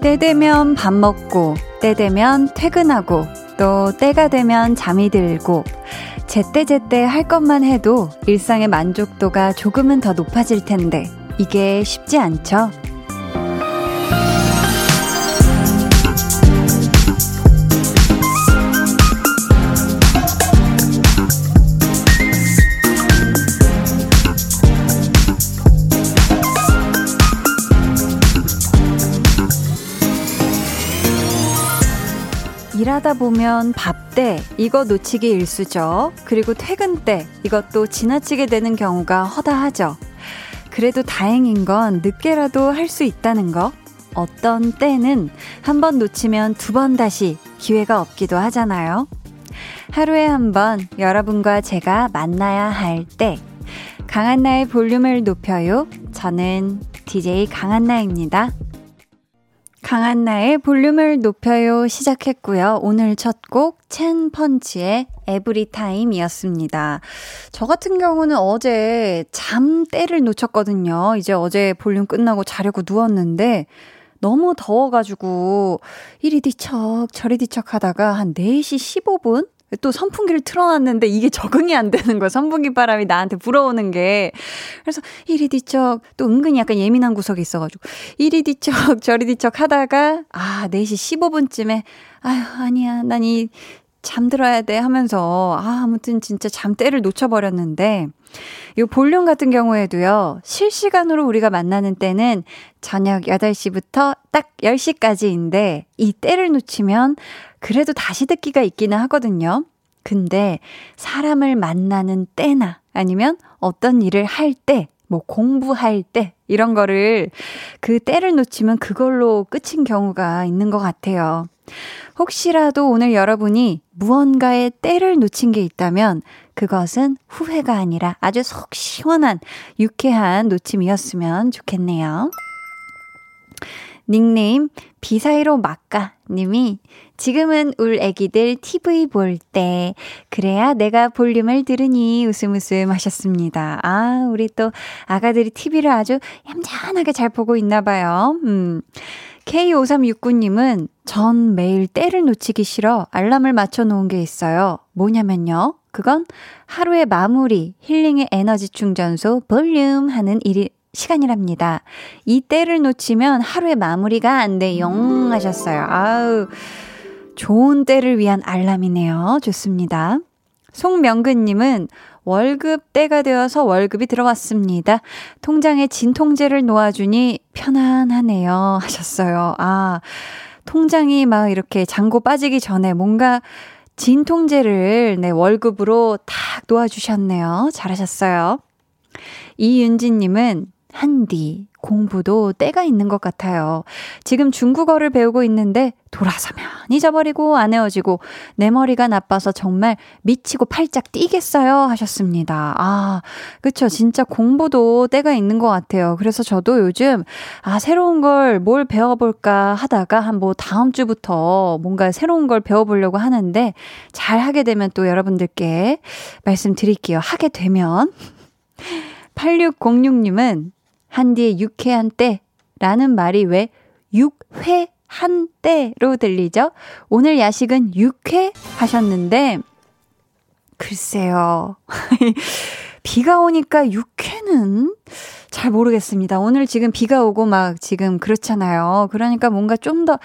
때 되면 밥 먹고, 때 되면 퇴근하고, 또 때가 되면 잠이 들고, 제때제때 할 것만 해도 일상의 만족도가 조금은 더 높아질 텐데, 이게 쉽지 않죠? 하다 보면 밥 때 이거 놓치기 일수죠. 그리고 퇴근 때 이것도 지나치게 되는 경우가 허다하죠. 그래도 다행인 건 늦게라도 할 수 있다는 거. 어떤 때는 한 번 놓치면 두 번 다시 기회가 없기도 하잖아요. 하루에 한 번 여러분과 제가 만나야 할 때. 강한나의 볼륨을 높여요. 저는 DJ 강한나입니다. 강한나의 볼륨을 높여요 시작했고요. 오늘 첫 곡 첸펀치의 에브리타임이었습니다. 저 같은 경우는 어제 잠때를 놓쳤거든요. 이제 어제 볼륨 끝나고 자려고 누웠는데 너무 더워가지고 이리 뒤척 저리 뒤척 하다가 한 4시 15분? 또 선풍기를 틀어놨는데 이게 적응이 안 되는 거야. 선풍기 바람이 나한테 불어오는 게. 그래서 이리 뒤척, 또 은근히 약간 예민한 구석이 있어가지고, 이리 뒤척, 저리 뒤척 하다가, 아, 4시 15분쯤에, 아유, 아니야. 난 이, 잠들어야 돼 하면서, 아, 아무튼 진짜 잠때를 놓쳐버렸는데, 요 볼륨 같은 경우에도요, 실시간으로 우리가 만나는 때는 저녁 8시부터 딱 10시까지인데, 이 때를 놓치면 그래도 다시 듣기가 있기는 하거든요. 근데 사람을 만나는 때나 아니면 어떤 일을 할 때, 뭐 공부할 때, 이런 거를 그 때를 놓치면 그걸로 끝인 경우가 있는 것 같아요. 혹시라도 오늘 여러분이 무언가의 때를 놓친 게 있다면 그것은 후회가 아니라 아주 속 시원한 유쾌한 놓침이었으면 좋겠네요. 닉네임 비사이로 막가 님이 지금은 울 애기들 TV 볼 때, 그래야 내가 볼륨을 들으니 웃음 웃음 하셨습니다. 아, 우리 또 아가들이 TV를 아주 얌전하게 잘 보고 있나 봐요. 음. K5369님은 전 매일 때를 놓치기 싫어 알람을 맞춰 놓은 게 있어요. 뭐냐면요. 그건 하루의 마무리, 힐링의 에너지 충전소 볼륨 하는 일이 시간이랍니다. 이 때를 놓치면 하루의 마무리가 안 돼요. 하셨어요. 아우. 좋은 때를 위한 알람이네요. 좋습니다. 송명근님은 월급 때가 되어서 월급이 들어왔습니다. 통장에 진통제를 놓아주니 편안하네요. 하셨어요. 아, 통장이 막 이렇게 잔고 빠지기 전에 뭔가 진통제를 네, 월급으로 탁 놓아주셨네요. 잘하셨어요. 이윤지님은 한디, 공부도 때가 있는 것 같아요. 지금 중국어를 배우고 있는데 돌아서면 잊어버리고 안 헤어지고 내 머리가 나빠서 정말 미치고 팔짝 뛰겠어요 하셨습니다. 아, 그쵸. 진짜 공부도 때가 있는 것 같아요. 그래서 저도 요즘 아, 새로운 걸 뭘 배워볼까 하다가 한 뭐 다음 주부터 뭔가 새로운 걸 배워보려고 하는데 잘 하게 되면 또 여러분들께 말씀드릴게요. 하게 되면. 8606님은 한디의 유쾌한 때라는 말이 왜 육회 한 때로 들리죠? 오늘 야식은 육회 하셨는데, 글쎄요. 비가 오니까 육회는 잘 모르겠습니다. 오늘 지금 비가 오고 막 지금 그렇잖아요. 그러니까 뭔가 좀 더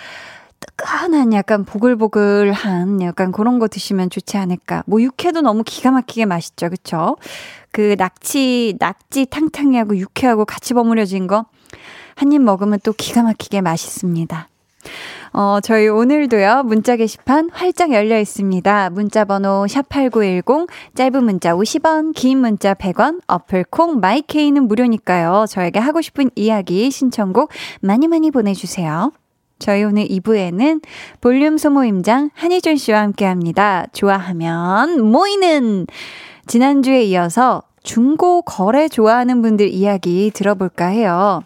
뜨끈한 약간 보글보글한 약간 그런 거 드시면 좋지 않을까. 뭐 육회도 너무 기가 막히게 맛있죠. 그쵸? 그 낙지, 낙지 탕탕이하고 육회하고 같이 버무려진 거 한 입 먹으면 또 기가 막히게 맛있습니다. 어, 저희 오늘도요, 문자 게시판 활짝 열려 있습니다. 문자 번호 샵8910, 짧은 문자 50원, 긴 문자 100원, 어플 콩, 마이케이는 무료니까요. 저에게 하고 싶은 이야기, 신청곡 많이 많이 보내주세요. 저희 오늘 2부에는 볼륨 소모임장 한희준 씨와 함께 합니다. 좋아하면 모이는! 지난주에 이어서 중고 거래 좋아하는 분들 이야기 들어볼까 해요.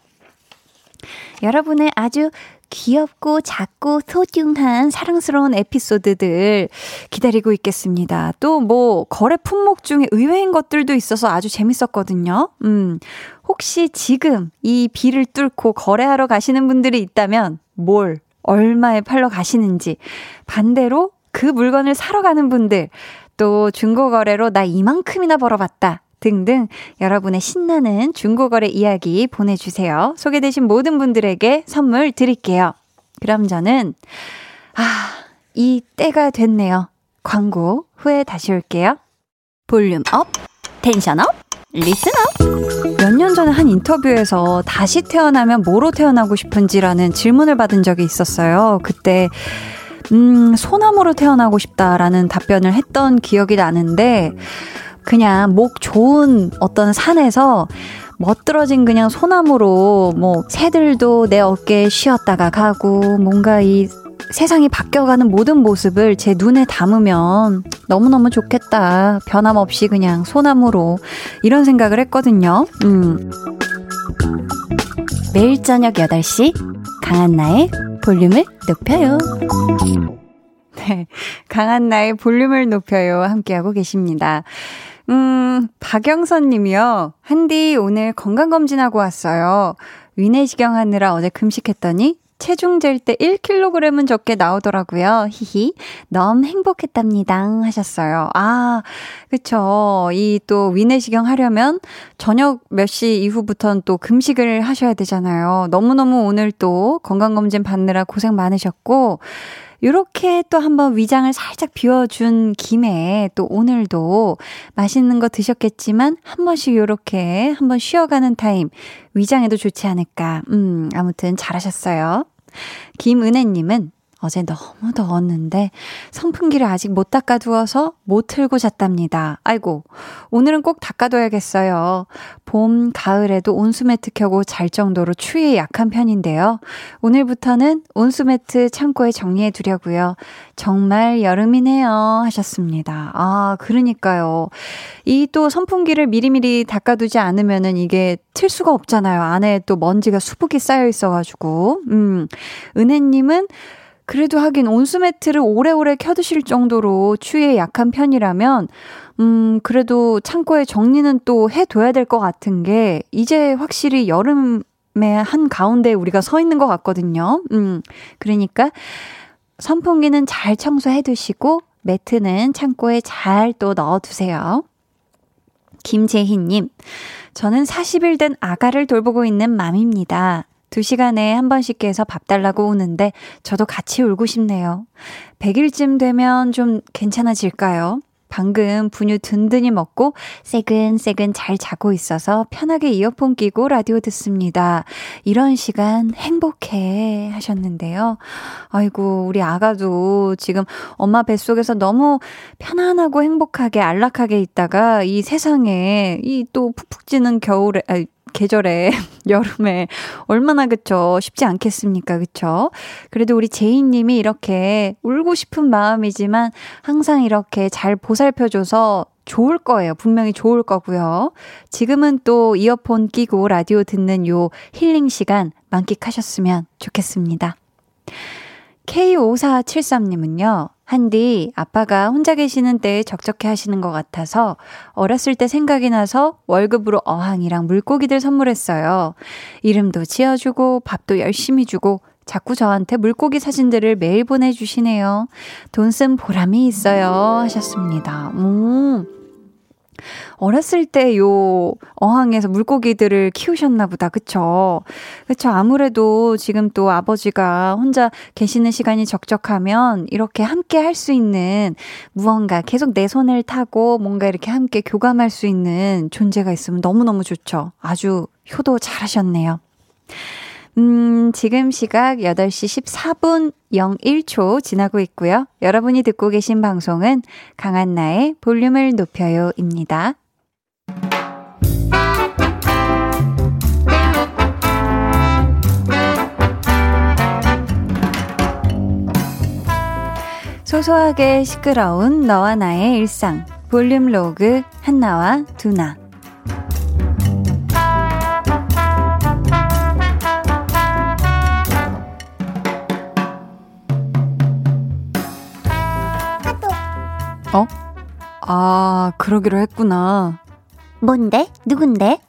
여러분의 아주 귀엽고 작고 소중한 사랑스러운 에피소드들 기다리고 있겠습니다. 또 뭐 거래 품목 중에 의외인 것들도 있어서 아주 재밌었거든요. 음. 혹시 지금 이 비를 뚫고 거래하러 가시는 분들이 있다면 뭘 얼마에 팔러 가시는지 반대로 그 물건을 사러 가는 분들 또 중고거래로 나 이만큼이나 벌어봤다 등등 여러분의 신나는 중고거래 이야기 보내주세요. 소개되신 모든 분들에게 선물 드릴게요. 그럼 저는, 아, 이 때가 됐네요. 광고 후에 다시 올게요. volume up, tension up, listen up. 몇 년 전에 한 인터뷰에서 다시 태어나면 뭐로 태어나고 싶은지라는 질문을 받은 적이 있었어요. 그때 음, 소나무로 태어나고 싶다라는 답변을 했던 기억이 나는데, 그냥 목 좋은 어떤 산에서 멋들어진 그냥 소나무로 뭐 새들도 내 어깨에 쉬었다가 가고 뭔가 이 세상이 바뀌어가는 모든 모습을 제 눈에 담으면 너무너무 좋겠다. 변함없이 그냥 소나무로 이런 생각을 했거든요. 음. 매일 저녁 8시 강한나의 볼륨을 높여요. 네. 강한나의 볼륨을 높여요. 함께하고 계십니다. 음, 박영선 님이요. 한디 오늘 건강검진하고 왔어요. 위내시경 하느라 어제 금식했더니 체중 잴 때 1kg은 적게 나오더라고요. 히히. 너무 행복했답니다. 하셨어요. 아, 그쵸. 이 또 위내시경 하려면 저녁 몇 시 이후부터는 또 금식을 하셔야 되잖아요. 너무너무 오늘 또 건강검진 받느라 고생 많으셨고, 요렇게 또 한번 위장을 살짝 비워준 김에 또 오늘도 맛있는 거 드셨겠지만 한 번씩 요렇게 한번 쉬어가는 타임 위장에도 좋지 않을까. 음, 아무튼 잘하셨어요. 김은혜님은 어제 너무 더웠는데 선풍기를 아직 못 닦아두어서 못 틀고 잤답니다. 아이고, 오늘은 꼭 닦아둬야겠어요. 봄, 가을에도 온수매트 켜고 잘 정도로 추위에 약한 편인데요. 오늘부터는 온수매트 창고에 정리해 두려고요. 정말 여름이네요. 하셨습니다. 아, 그러니까요. 이 또 선풍기를 미리미리 닦아두지 않으면은 이게 틀 수가 없잖아요. 안에 또 먼지가 수북이 쌓여 있어가지고. 음, 은혜님은 그래도 하긴 온수매트를 오래오래 켜두실 정도로 추위에 약한 편이라면, 음, 그래도 창고에 정리는 또 해둬야 될 것 같은 게, 이제 확실히 여름의 한 가운데 우리가 서 있는 것 같거든요. 음, 그러니까, 선풍기는 잘 청소해 두시고, 매트는 창고에 잘 또 넣어 두세요. 김재희님, 저는 40일 된 아가를 돌보고 있는 맘입니다. 두 시간에 한 번씩 깨서 밥 달라고 오는데 저도 같이 울고 싶네요. 100일쯤 되면 좀 괜찮아질까요? 방금 분유 든든히 먹고 새근새근 잘 자고 있어서 편하게 이어폰 끼고 라디오 듣습니다. 이런 시간 행복해 하셨는데요. 아이고, 우리 아가도 지금 엄마 뱃속에서 너무 편안하고 행복하게 안락하게 있다가 이 세상에 이 또 푹푹 찌는 겨울에, 아니, 계절에, 여름에, 얼마나 그쵸. 쉽지 않겠습니까. 그쵸. 그래도 우리 제이님이 이렇게 울고 싶은 마음이지만 항상 이렇게 잘 보살펴줘서 좋을 거예요. 분명히 좋을 거고요. 지금은 또 이어폰 끼고 라디오 듣는 요 힐링 시간 만끽하셨으면 좋겠습니다. K5473님은요, 한디, 아빠가 혼자 계시는 때에 적적해 하시는 것 같아서 어렸을 때 생각이 나서 월급으로 어항이랑 물고기들 선물했어요. 이름도 지어주고 밥도 열심히 주고 자꾸 저한테 물고기 사진들을 매일 보내주시네요. 돈 쓴 보람이 있어요. 하셨습니다. 음. 어렸을 때 요 어항에서 물고기들을 키우셨나 보다. 그쵸? 그쵸. 아무래도 지금 또 아버지가 혼자 계시는 시간이 적적하면 이렇게 함께 할 수 있는 무언가 계속 내 손을 타고 뭔가 이렇게 함께 교감할 수 있는 존재가 있으면 너무너무 좋죠. 아주 효도 잘하셨네요. 음, 지금 시각 8시 14분 01초 지나고 있고요. 여러분이 듣고 계신 방송은 강한나의 볼륨을 높여요입니다. 소소하게 시끄러운 너와 나의 일상 볼륨 로그 한나와 두나 어? 아, 그러기로 했구나. 뭔데? 누군데?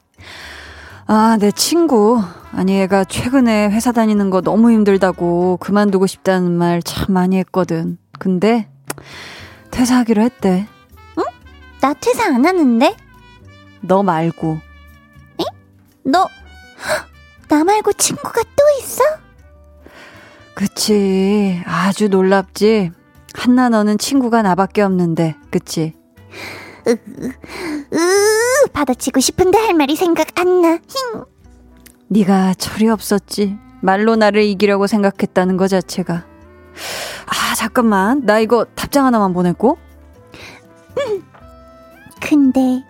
아, 내 친구. 아니, 얘가 최근에 회사 다니는 거 너무 힘들다고 그만두고 싶다는 말 참 많이 했거든. 근데, 퇴사하기로 했대. 응? 나 퇴사 안 하는데? 너 말고. 에? 너, 나 말고 친구가 또 있어? 그치. 아주 놀랍지. 한나 너는 친구가 나밖에 없는데, 그치? 으, 으, 받아치고 싶은데 할 말이 생각 안 나. 힝. 네가 철이 없었지. 말로 나를 이기려고 생각했다는 거 자체가. 아, 잠깐만. 나 이거 답장 하나만 보냈고. 근데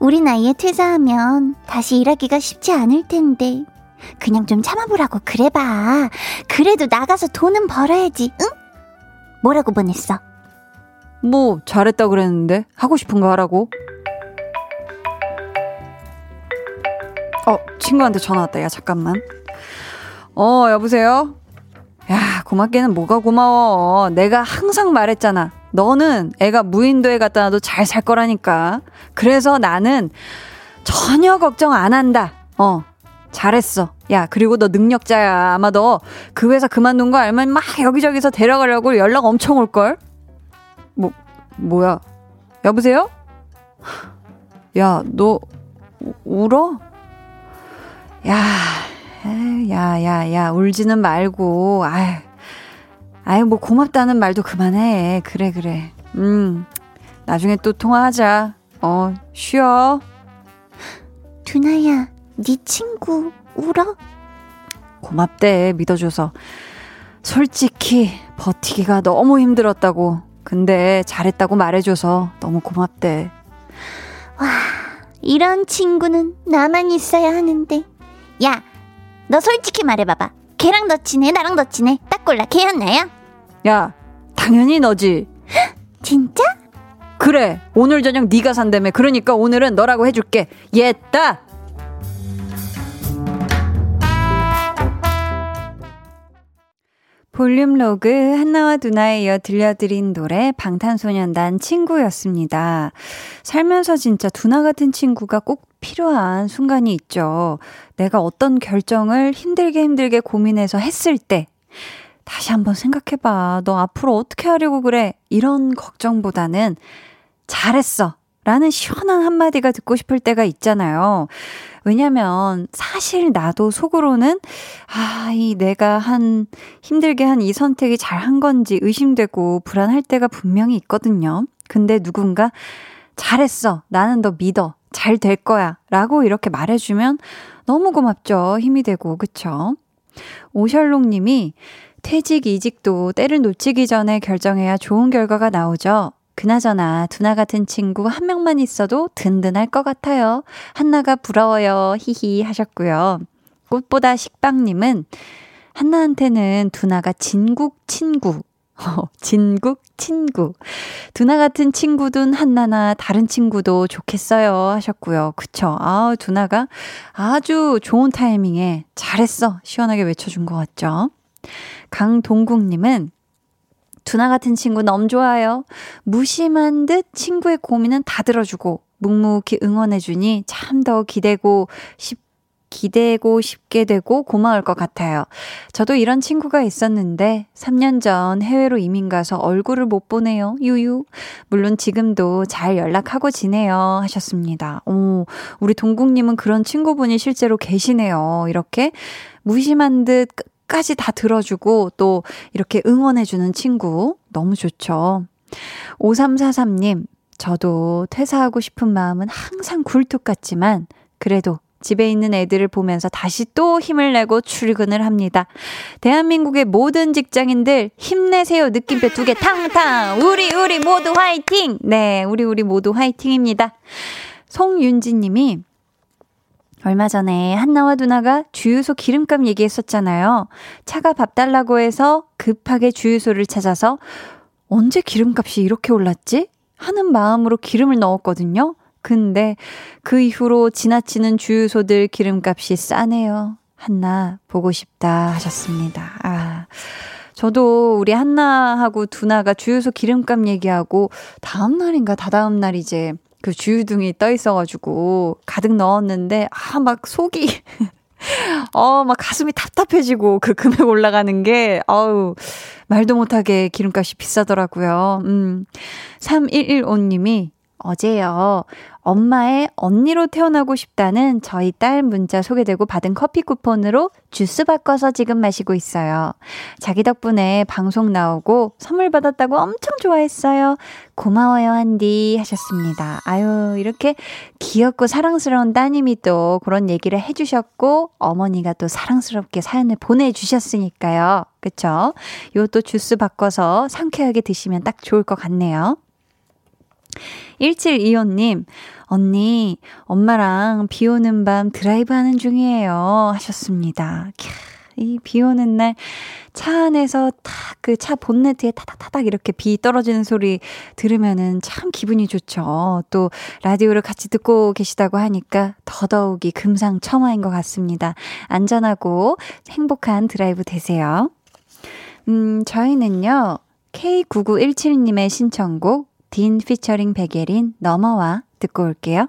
우리 나이에 퇴사하면 다시 일하기가 쉽지 않을 텐데. 그냥 좀 참아보라고 그래봐. 그래도 나가서 돈은 벌어야지, 응? 뭐라고 보냈어? 뭐, 잘했다 그랬는데. 하고 싶은 거 하라고. 어, 친구한테 전화 왔다. 야, 잠깐만. 어, 여보세요? 야, 고맙게는 뭐가 고마워. 내가 항상 말했잖아. 너는 애가 무인도에 갔다 와도 잘 살 거라니까. 그래서 나는 전혀 걱정 안 한다. 어, 잘했어. 야, 그리고 너 능력자야. 아마 너 그 회사 그만둔 거 알면 막 여기저기서 데려가려고 연락 엄청 올걸? 뭐, 뭐야. 여보세요? 야, 너, 울어? 야, 야, 야, 야, 울지는 말고, 아유, 아유, 뭐 고맙다는 말도 그만해. 그래, 그래. 음, 나중에 또 통화하자. 어, 쉬어. 두나야, 네 친구 울어? 고맙대, 믿어줘서. 솔직히 버티기가 너무 힘들었다고. 근데 잘했다고 말해줘서 너무 고맙대. 와, 이런 친구는 나만 있어야 하는데. 야, 너 솔직히 말해봐봐. 걔랑 너 친해, 나랑 너 친해. 딱 골라, 걔였 나야? 야, 당연히 너지. 진짜? 그래, 오늘 저녁 네가 산다며. 그러니까 오늘은 너라고 해줄게. 옛다! 볼륨 로그 한나와 두나에 이어 들려드린 노래 방탄소년단 친구였습니다. 살면서 진짜 두나 같은 친구가 꼭 필요한 순간이 있죠. 내가 어떤 결정을 힘들게 힘들게 고민해서 했을 때 다시 한번 생각해봐. 너 앞으로 어떻게 하려고 그래? 이런 걱정보다는 잘했어. 라는 시원한 한마디가 듣고 싶을 때가 있잖아요. 왜냐면 사실 나도 속으로는 아, 이 내가 한 힘들게 한 이 선택이 잘 한 건지 의심되고 불안할 때가 분명히 있거든요. 근데 누군가 잘했어. 나는 너 믿어. 잘 될 거야. 라고 이렇게 말해주면 너무 고맙죠. 힘이 되고, 그쵸? 오셜록 님이 퇴직, 이직도 때를 놓치기 전에 결정해야 좋은 결과가 나오죠. 그나저나 두나 같은 친구 한 명만 있어도 든든할 것 같아요. 한나가 부러워요. 히히 하셨고요. 꽃보다 식빵님은 한나한테는 두나가 진국 친구. 어, 진국 친구. 두나 같은 친구든 한나나 다른 친구도 좋겠어요 하셨고요. 그쵸. 아, 두나가 아주 좋은 타이밍에 잘했어. 시원하게 외쳐준 것 같죠. 강동국님은 두나 같은 친구 너무 좋아요. 무심한 듯 친구의 고민은 다 들어주고 묵묵히 응원해주니 참 더 기대고 싶 기대고 싶게 되고 고마울 것 같아요. 저도 이런 친구가 있었는데 3년 전 해외로 이민 가서 얼굴을 못 보네요. 유유. 물론 지금도 잘 연락하고 지내요. 하셨습니다. 오, 우리 동국님은 그런 친구분이 실제로 계시네요. 이렇게 무심한 듯 끝까지 다 들어주고 또 이렇게 응원해주는 친구. 너무 좋죠. 5343님, 저도 퇴사하고 싶은 마음은 항상 굴뚝 같지만 그래도 집에 있는 애들을 보면서 다시 또 힘을 내고 출근을 합니다. 대한민국의 모든 직장인들 힘내세요. 느낌표 두 개 탕탕. 우리 우리 모두 화이팅. 네, 우리 우리 모두 화이팅입니다. 송윤지 님이 얼마 전에 한나와 누나가 주유소 기름값 얘기했었잖아요. 차가 밥 달라고 해서 급하게 주유소를 찾아서 언제 기름값이 이렇게 올랐지? 하는 마음으로 기름을 넣었거든요. 근데 그 이후로 지나치는 주유소들 기름값이 싸네요. 한나 보고 싶다 하셨습니다. 아. 저도 우리 한나하고 두나가 주유소 기름값 얘기하고 다음 날인가 다다음 날 이제 그 주유등이 떠 있어가지고 가득 넣었는데 아 막 속이 어, 막 가슴이 답답해지고 그 금액 올라가는 게, 아우, 말도 못하게 기름값이 비싸더라고요. 음. 3115님이 어제요. 엄마의 언니로 태어나고 싶다는 저희 딸 문자 소개되고 받은 커피 쿠폰으로 주스 바꿔서 지금 마시고 있어요. 자기 덕분에 방송 나오고 선물 받았다고 엄청 좋아했어요. 고마워요, 한디. 하셨습니다. 아유, 이렇게 귀엽고 사랑스러운 따님이 또 그런 얘기를 해주셨고, 어머니가 또 사랑스럽게 사연을 보내주셨으니까요. 그쵸? 요 또 주스 바꿔서 상쾌하게 드시면 딱 좋을 것 같네요. 1725님, 언니, 엄마랑 비 오는 밤 드라이브 하는 중이에요. 하셨습니다. 이 비 오는 날 차 안에서 탁 그 차 본네트에 타닥타닥 이렇게 비 떨어지는 소리 들으면은 참 기분이 좋죠. 또 라디오를 같이 듣고 계시다고 하니까 더더욱이 금상첨화인 것 같습니다. 안전하고 행복한 드라이브 되세요. 음, 저희는요, K9917님의 신청곡 딘 피처링 백예린 넘어와 듣고 올게요.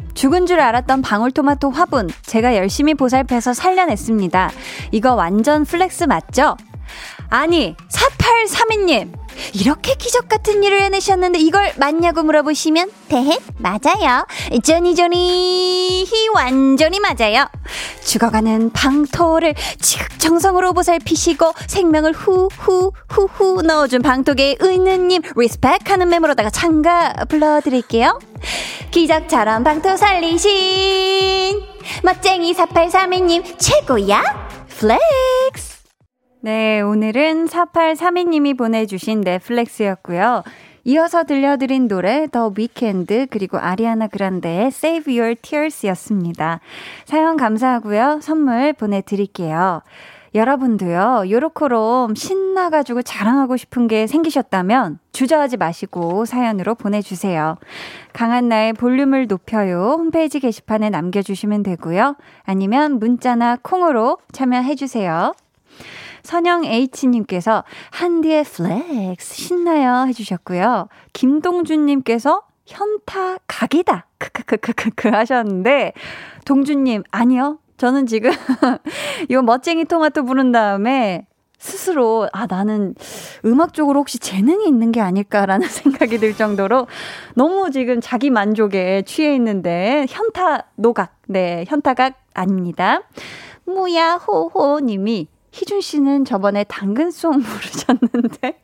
죽은 줄 알았던 방울토마토 화분 제가 열심히 보살펴서 살려냈습니다. 이거 완전 flex 맞죠? 아니 4832님 이렇게 기적 같은 일을 해내셨는데 이걸 맞냐고 물어보시면 대해 맞아요. 저니저니 완전히 맞아요. 죽어가는 방토를 지극정성으로 보살피시고 생명을 후후 후후 넣어준 방토계의 은느님 respect하는 의미로다가 찬가 불러드릴게요. 기적처럼 방토 살리신 멋쟁이 4832님 최고야 flex 네, 오늘은 4832님이 보내주신 넷 flex였고요. 이어서 들려드린 노래 더 위켄드 그리고 아리아나 그란데의 Save Your Tears였습니다. 사연 감사하고요. 선물 보내드릴게요. 여러분도요, 요렇게롬 신나가지고 자랑하고 싶은 게 생기셨다면 주저하지 마시고 사연으로 보내주세요. 강한나의 볼륨을 높여요. 홈페이지 게시판에 남겨주시면 되고요. 아니면 문자나 콩으로 참여해주세요. 선영 H님께서 한디의 flex 신나요 해주셨고요. 김동준님께서 현타 각이다. 크크크크크 하셨는데, 동준님, 아니요. 저는 지금 이 멋쟁이 토마토 부른 다음에 스스로 아 나는 음악 적으로 혹시 재능이 있는 게 아닐까라는 생각이 들 정도로 너무 지금 자기 만족에 취해 있는데 현타 노각 네 현타각 아닙니다. 무야호호 님이 희준 씨는 저번에 당근송 부르셨는데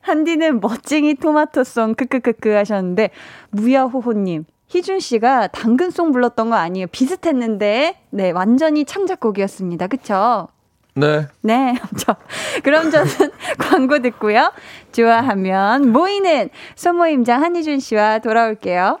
한디는 멋쟁이 토마토송 크크크크 하셨는데 무야호호님 희준 씨가 당근송 불렀던 거 아니에요? 비슷했는데 네 완전히 창작곡이었습니다. 그쵸? 네. 네. 저, 그럼 저는 광고 듣고요. 좋아하면 모이는 소모임장 한희준 씨와 돌아올게요.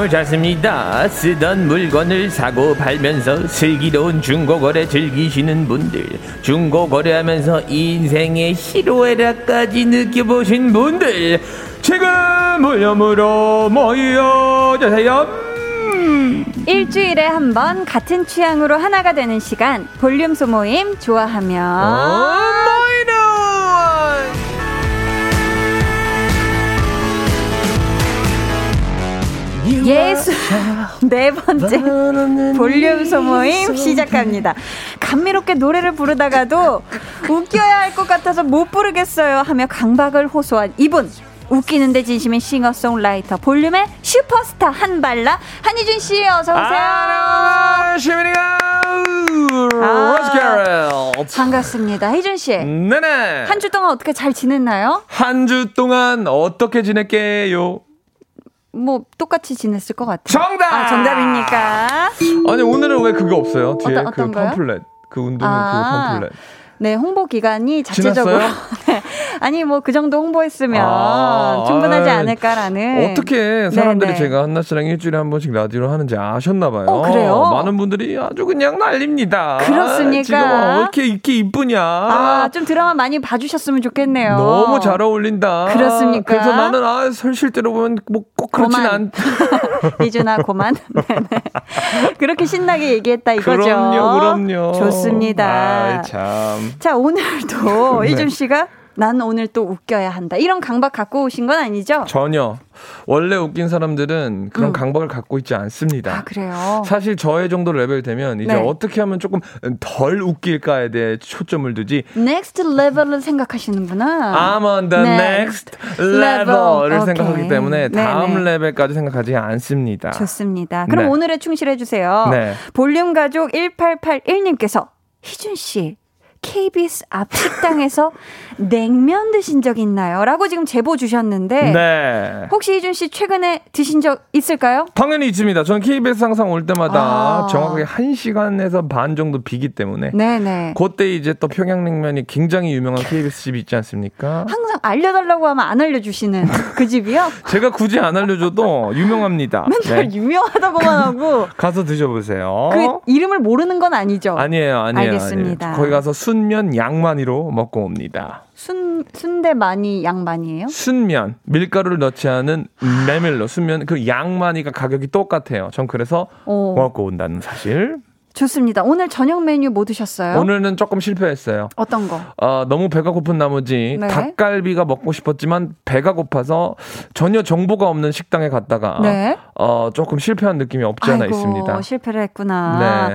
사람을 찾습니다. 쓰던 물건을 사고 팔면서 슬기로운 중고거래 즐기시는 분들, 중고거래하면서 인생의 희로애락까지 느껴보신 분들, 지금 물념으로 모여주세요. 일주일에 한 번 같은 취향으로 하나가 되는 시간 볼륨 소모임 좋아하면 어, 모이는 예수 네 번째 볼륨 소모임 시작합니다. 감미롭게 노래를 부르다가도 웃겨야 할 것 같아서 못 부르겠어요 하며 강박을 호소한 이분. 웃기는데 진심인 싱어송라이터 볼륨의 슈퍼스타 한발라 한희준 씨 어서 오세요. 아, 시민이가 아. 반갑습니다. 희준 씨. 네네 한 주 동안 어떻게 잘 지냈나요? 한 주 동안 어떻게 지낼게요? 뭐 똑같이 지냈을 것 같아요. 정답! 아, 정답입니까? 아니 오늘은 왜 그게 없어요? 뒤에 어떤- 그? 팜플렛 그 운동회 아. 그 팜플렛 네, 홍보 기간이 자체적으로 지났어요? 아니 뭐 그 정도 홍보했으면 아, 충분하지 아이, 않을까라는 어떻게 사람들이 네, 네. 제가 한나 씨랑 일주일에 한 번씩 라디오를 하는지 아셨나 봐요. 어, 그래요? 많은 분들이 아주 그냥 난립니다. 그렇습니까? 지금 왜 이렇게 이렇게 이쁘냐? 아, 좀 드라마 많이 봐 주셨으면 좋겠네요. 너무 잘 어울린다. 그렇습니까? 그래서 나는 아, 설 실제로 보면 뭐 꼭 그렇진. 않. 이준아 고만 네네. 그렇게 신나게 얘기했다 이거죠. 그럼요, 그럼요. 좋습니다. 아이, 참. 자 오늘도 네. 이준 씨가 난 오늘 또 웃겨야 한다 이런 강박 갖고 오신 건 아니죠? 전혀. 원래 웃긴 사람들은 그런 음. 강박을 갖고 있지 않습니다. 아 그래요. 사실 저의 정도 레벨 되면 이제 네. 어떻게 하면 조금 덜 웃길까에 대해 초점을 두지. next level을 생각하시는구나. I'm on the 네. next level. level을 오케이. 생각하기 때문에 네네. 다음 레벨까지 생각하지 않습니다. 좋습니다. 그럼 네. 오늘에 충실해 주세요. 네. 볼륨 가족 1881님께서 희준 씨 KBS 앞 식당에서 냉면 드신 적 있나요? 라고 지금 제보 주셨는데 네. 혹시 희준 씨 최근에 드신 적 있을까요? 당연히 있습니다. 저는 KBS 항상 올 때마다 아. 정확하게 1시간에서 반 정도 비기 때문에 네네. 그때 이제 또 평양냉면이 굉장히 유명한 KBS 집이 있지 않습니까? 항상 알려달라고 하면 안 알려주시는 그 집이요? 제가 굳이 안 알려줘도 유명합니다. 맨날 네. 유명하다고만 하고 가서 드셔보세요. 그 이름을 모르는 건 아니죠? 아니에요, 아니에요. 알겠습니다. 아니에요. 거기 가서 순면 양만이로 먹고 옵니다. 순, 순대 많이 양 많이에요? 순면 밀가루를 넣지 않은 메밀로 순면 그 양만이가 가격이 똑같아요. 전 그래서 오. 먹고 온다는 사실. 좋습니다. 오늘 저녁 메뉴 뭐 드셨어요? 오늘은 조금 실패했어요. 어떤 거? 어, 너무 배가 고픈 나머지 네. 닭갈비가 먹고 싶었지만 배가 고파서 전혀 정보가 없는 식당에 갔다가 네. 어, 조금 실패한 느낌이 없지 않아 아이고, 있습니다. 실패를 했구나. 네.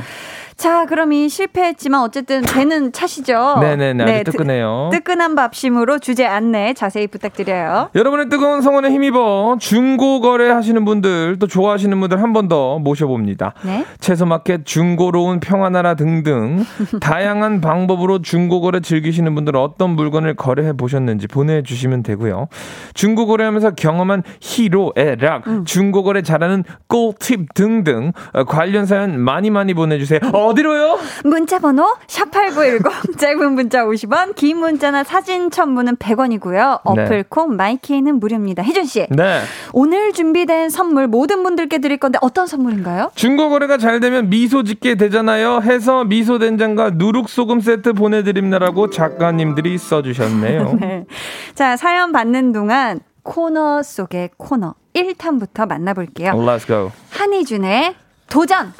자, 그럼 이 실패했지만 어쨌든 배는 차시죠? 네네네, 뜨- 뜨끈해요. 뜨 끈한 밥심으로 주제 안내 자세히 부탁드려요. 여러분의 뜨거운 성원에 힘입어 중고 거래 하시는 분들 또 좋아하시는 분들 한 번 더 모셔봅니다. 네. 채소마켓 중고로운 평화나라 등등 다양한 방법으로 중고거래 즐기시는 분들 어떤 물건을 거래해 보셨는지 보내주시면 되고요. 중고거래하면서 경험한 희로 애락, 음. 중고거래 잘하는 꿀팁 등등 어, 관련 사연 많이 많이 보내주세요. 어 디로요? 문자번호 샵8910 짧은 문자 50원 긴 문자나 사진 첨부는 100원이고요. 어플 콩 마이케이는 무료입니다. 혜준씨 네. 오늘 준비된 선물 모든 분들께 드릴 건데 어떤 선물인가요? 중고거래가 잘 되면 미소 짓게 되잖아요. 해서 미소 된장과 누룩소금 세트 보내드립니다라고 작가님들이 써주셨네요. 네. 자 사연 받는 동안 코너 속의 코너 1탄부터 만나볼게요. Let's go. 한희준의 도전!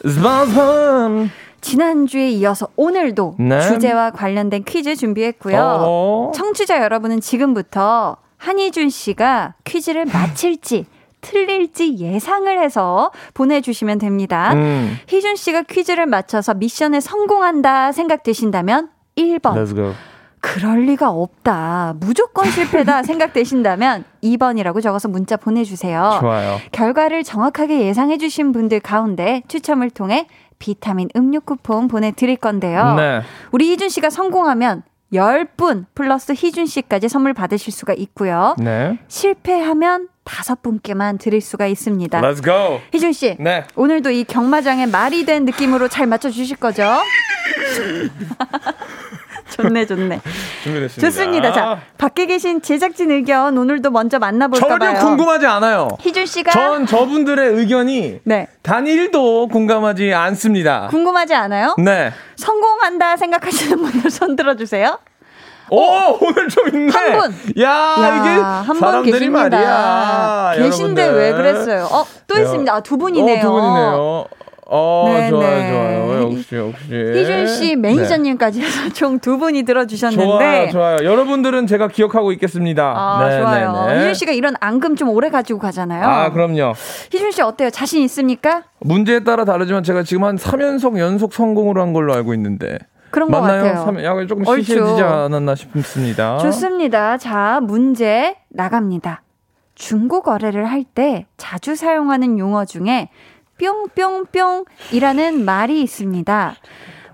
지난주에 이어서 오늘도 네. 주제와 관련된 퀴즈 준비했고요. 어. 청취자 여러분은 지금부터 한희준 씨가 퀴즈를 맞힐지 틀릴지 예상을 해서 보내주시면 됩니다. 음. 희준 씨가 퀴즈를 맞춰서 미션에 성공한다 생각되신다면 1번. Let's go. 그럴 리가 없다. 무조건 실패다 생각되신다면 2번이라고 적어서 문자 보내주세요. 좋아요. 결과를 정확하게 예상해주신 분들 가운데 추첨을 통해 비타민 음료 쿠폰 보내드릴 건데요. 네. 우리 희준 씨가 성공하면 10분 플러스 희준 씨까지 선물 받으실 수가 있고요. 네. 실패하면 5분께만 드릴 수가 있습니다. Let's go. 희준 씨, 네. 오늘도 이 경마장의 말이 된 느낌으로 잘 맞춰 주실 거죠? 좋네, 좋네. 준비됐습니다. 좋습니다. 자, 밖에 계신 제작진 의견 오늘도 먼저 만나볼까 봐요. 전혀 궁금하지 않아요. 희준 씨가 전 저분들의 의견이 네. 단 1도 공감하지 않습니다. 궁금하지 않아요? 네. 성공한다 생각하시는 분들 손 들어주세요. 오, 오늘 좀 있네. 한 분. 야, 야, 이게 한분 사람들이. 말이야. 계신데 여러분들. 왜 그랬어요? 어, 또 야. 있습니다. 아, 두 분이네요. 어, 두 분이네요. 어, 네, 좋아요, 네. 좋아요. 역시, 역시. 희준 씨 매니저님까지 해서 총 두 분이 네. 들어주셨는데. 좋아요, 좋아요. 여러분들은 제가 기억하고 있겠습니다. 아, 네, 좋아요. 네, 네. 희준 씨가 이런 앙금 좀 오래 가지고 가잖아요. 아, 그럼요. 희준 씨 어때요? 자신 있습니까? 문제에 따라 다르지만 제가 지금 한 3연속 연속 성공으로 한 걸로 알고 있는데. 그런 것 맞나요? 같아요. 삼- 약간 조금. 시시해지지 않았나 싶습니다. 좋습니다. 자, 문제 나갑니다. 중고 거래를 할 때 자주 사용하는 용어 중에 뿅뿅뿅이라는 말이 있습니다.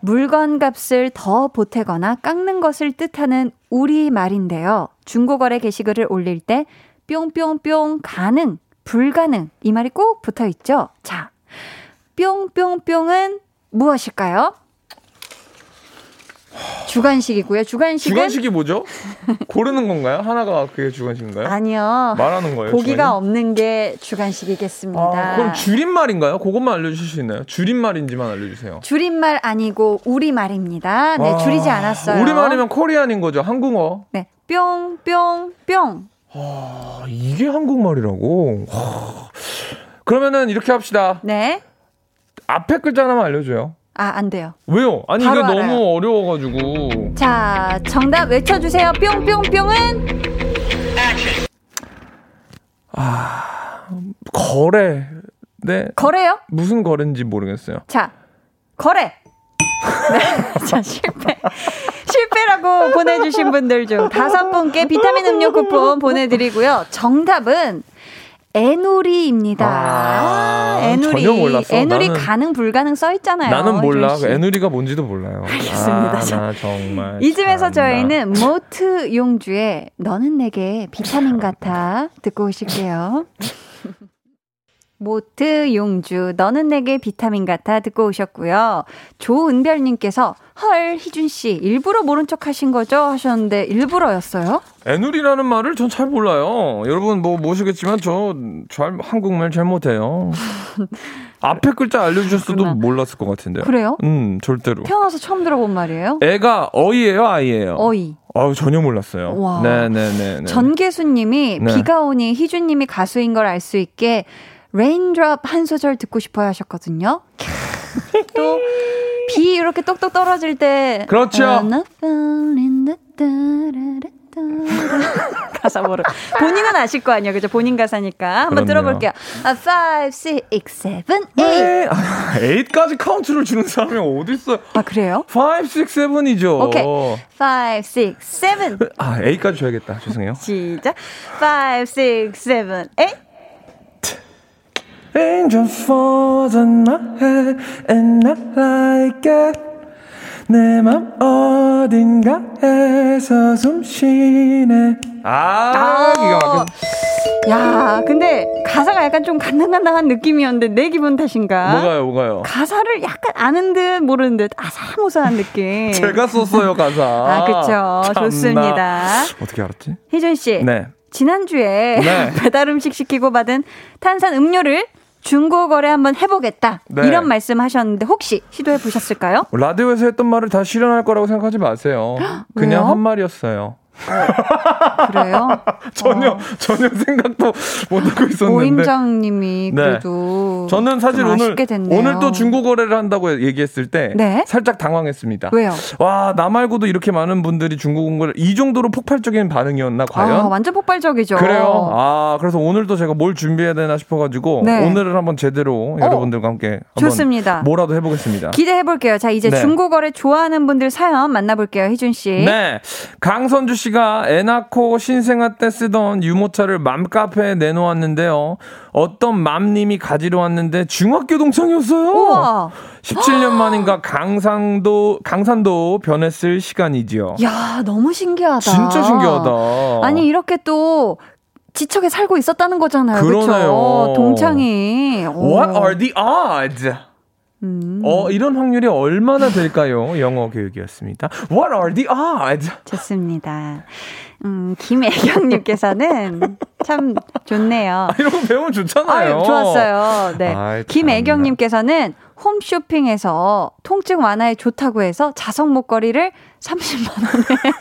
물건 값을 더 보태거나 깎는 것을 뜻하는 우리 말인데요. 중고 거래 게시글을 올릴 때 뿅뿅뿅 가능, 불가능 이 말이 꼭 붙어 있죠. 자, 뿅뿅뿅은 무엇일까요? 주간식이고요. 주간식은 주관식이 뭐죠? 고르는 건가요? 하나가 그게 주관식인가요? 아니요. 말하는 거예요? 고기가 주관이? 없는 게 주간식이겠습니다. 아, 그럼 줄임말인가요? 그것만 알려주실 수 있나요? 줄임말인지만 알려주세요. 줄임말 아니고 우리말입니다. 네, 아, 줄이지 않았어요. 우리말이면 코리안인 거죠. 한국어. 네. 뿅뿅뿅. 아, 이게 한국말이라고? 와. 그러면은 이렇게 합시다. 네. 앞에 글자 하나만 알려줘요. 아, 안 돼요. 왜요? 아니 이게 알아요. 너무 어려워가지고. 자, 정답 외쳐주세요. 뿅뿅뿅은 거래. 네. 거래요? 무슨 거래인지 모르겠어요. 자, 거래. 네. 자, 실패. 실패라고 보내주신 분들 중 다섯 분께 비타민 음료 쿠폰 보내드리고요. 정답은 애누리입니다. 아, 애누리. 전혀 몰랐어. 애누리 나는- 가능 불가능 써 있잖아요. 나는 몰라. 애누리가 뭔지도 몰라요. 알겠습니다. 아, 정말. 이쯤에서. 저희는 모트 용주의 너는 내게 비타민 같아 듣고 오실게요. 모트 용주 너는 내게 비타민 같아 듣고 오셨고요. 조은별님께서 헐 희준 씨 일부러 모른 척 하신 거죠 하셨는데 일부러였어요? 에누리라는 말을 전 잘 몰라요. 여러분 뭐 모르시겠지만 저 잘 한국말 잘 못해요. 앞에 글자 알려주셨어도 그렇구나. 몰랐을 것 같은데요. 그래요? 음 절대로. 태어나서 처음 들어본 말이에요. 애가 어이예요, 아이예요. 어이. 아우 전혀 몰랐어요. 와. 네네네. 전계수님이 네. 비가 오니 희준님이 가수인 걸 알 수 있게 Raindrop 한 소절 듣고 싶어 하셨거든요. 또 비 이렇게 똑똑 떨어질 때 그렇죠. 따라라따라. 가사 모르. 본인은 아실 거 아니에요, 그죠? 본인 가사니까 한번 그렇네요. 들어볼게요. 아, 5, 6, 7, 8. 네. 8까지 카운트를 주는 사람이 어디 있어요? 아 그래요? 5, 6, 7이죠. 오케이. 5, 6, 7. 아, 8까지 줘야겠다. 죄송해요. 시작. 5, 6, 7, 8. Angel falls on my head and I like it. 내맘 어딘가에서 숨 쉬네. 아, 기가 막혀. 야, 근데 가사가 약간 좀 간당간당한 느낌이었는데 내 기분 탓인가? 뭐가요, 뭐가요? 가사를 약간 아는 듯 모르는 듯 아사모사한 느낌. 제가 썼어요, 가사. 아, 그쵸. 참나. 좋습니다. 어떻게 알았지? 희준 씨. 네. 지난주에 네. 배달 음식 시키고 받은 탄산 음료를 중고 거래 한번 해보겠다. 네. 이런 말씀 하셨는데 혹시 시도해 보셨을까요? 라디오에서 했던 말을 다 실현할 거라고 생각하지 마세요. 그냥? 한 말이었어요. 그래요? 전혀 어. 전혀 생각도 못 하고 있었는데. 오임장님이 네. 그래도 저는 사실 좀 오늘. 오늘 또 중고 거래를 한다고 얘기했을 때 네? 살짝 당황했습니다. 왜요? 와, 나 말고도 이렇게 많은 분들이 중고 공부를 이 정도로 폭발적인 반응이었나 과연? 아, 완전 폭발적이죠. 그래요. 아, 그래서 오늘도 제가 뭘 준비해야 되나 싶어 가지고 네. 오늘은 한번 제대로 여러분들과 함께 좋습니다. 뭐라도 해 보겠습니다. 기대해 볼게요. 자, 이제 네. 중고 거래 좋아하는 분들 사연 만나 볼게요. 희준 씨. 네. 강선주 씨가 애 낳고 신생아 때 쓰던 유모차를 맘카페에 내놓았는데요. 어떤 맘님이 가지러 왔는데 중학교 동창이었어요. 우와. 17년 만인가 강산도, 강산도 변했을 시간이지요. 야, 너무 신기하다. 진짜 신기하다. 아니, 이렇게 또 지척에 살고 있었다는 거잖아요. 그러네요. 그렇죠? 동창이. 오. What are the odds? 음. 어, 이런 확률이 얼마나 될까요? 영어 교육이었습니다. What are the odds? 좋습니다. 음, 김애경님께서는 참 좋네요. 아, 이런 거 배우면 좋잖아요. 아유, 좋았어요. 네. 아이, 김애경님께서는 홈쇼핑에서 통증 완화에 좋다고 해서 자석 목걸이를 30만원에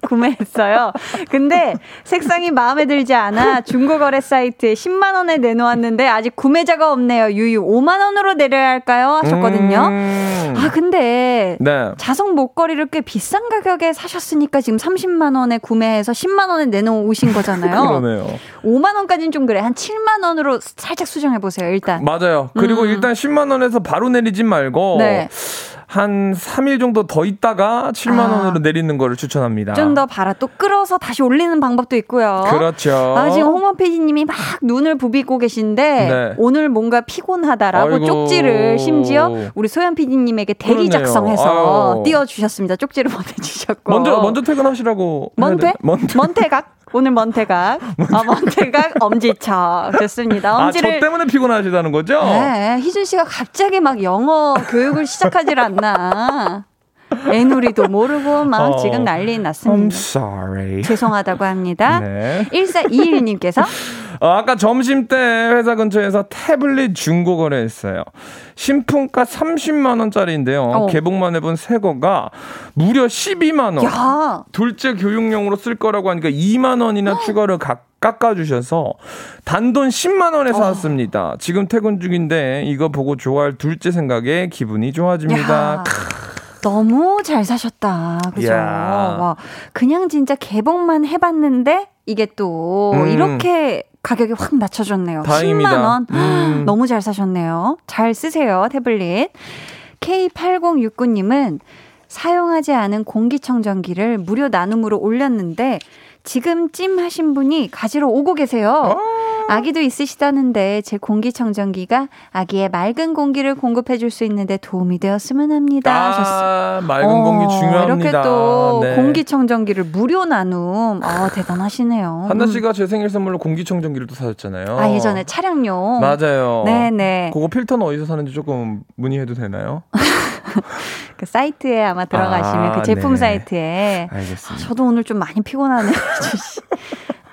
구매했어요. 근데 색상이 마음에 들지 않아 중고거래 사이트에 10만원에 내놓았는데 아직 구매자가 없네요. 유유 5만원으로 내려야 할까요? 하셨거든요. 음. 아, 근데 네. 자석 목걸이를 꽤 비싼 가격에 사셨으니까 지금 30만원에 구매해서 10만원에 내놓으신 거잖아요. 그러네요. 5만원까지는 좀 그래. 한 7만원으로 살짝 수정해보세요, 일단. 맞아요. 그리고 음. 일단 10만 원에서 바로 내리진 말고 네. 한 3일 정도 더 있다가 7만 아. 원으로 내리는 거를 추천합니다. 좀 더 봐라. 또 끌어서 다시 올리는 방법도 있고요. 그렇죠. 아, 지금 홍원PD님이 막 눈을 부비고 계신데 네. 오늘 뭔가 피곤하다라고 아이고. 쪽지를 심지어 우리 소연 PD님에게 대리 그러네요. 작성해서. 띄워주셨습니다. 쪽지를 보내주셨고 먼저 먼저 퇴근하시라고. 먼퇴? 먼퇴. 먼태각 오늘 먼태각 아 먼태각 엄지척 좋습니다. 아, 엄지를 저 때문에 피곤하시다는 거죠? 네, 희준 씨가 갑자기 막 영어 교육을 시작하질 않나. 애누리도 모르고 막 어. 지금 난리 I'm 났습니다. sorry. 죄송하다고 합니다. 네. 1421님께서 어, 아까 점심 때 회사 근처에서 태블릿 중고 거래했어요. 신품가 30만 원짜리인데요. 어. 개봉만 해본 새 거가 무려 12만 원. 야 둘째 교육용으로 쓸 거라고 하니까 2만 원이나 추가로 각 깎아주셔서 단돈 10만 원에 사왔습니다. 지금 퇴근 중인데 이거 보고 좋아할 둘째 생각에 기분이 좋아집니다. 야. 너무 잘 사셨다. 그죠? 야. 와, 그냥 진짜 개봉만 해봤는데 이게 또 음. 이렇게 가격이 확 낮춰졌네요. 다행입니다. 10만 원. 음. 너무 잘 사셨네요. 잘 쓰세요, 태블릿. K8069님은 사용하지 않은 공기청정기를 무료 나눔으로 올렸는데 지금 찜 하신 분이 가지러 오고 계세요. 아기도 있으시다는데 제 공기청정기가 아기의 맑은 공기를 공급해 줄 수 있는데 도움이 되었으면 합니다. 아, 맑은 공기 중요합니다. 이렇게 또 네. 공기청정기를 무료 나눔. 아, 대단하시네요. 한나 음. 씨가 제 생일 선물로 공기청정기를 또 사줬잖아요. 아, 예전에 차량용. 맞아요. 네네. 그거 필터는 어디서 사는지 조금 문의해도 되나요? 그 사이트에 아마 들어가시면 아, 그 제품 네. 사이트에. 아, 알겠습니다. 저도 오늘 좀 많이 피곤하네요.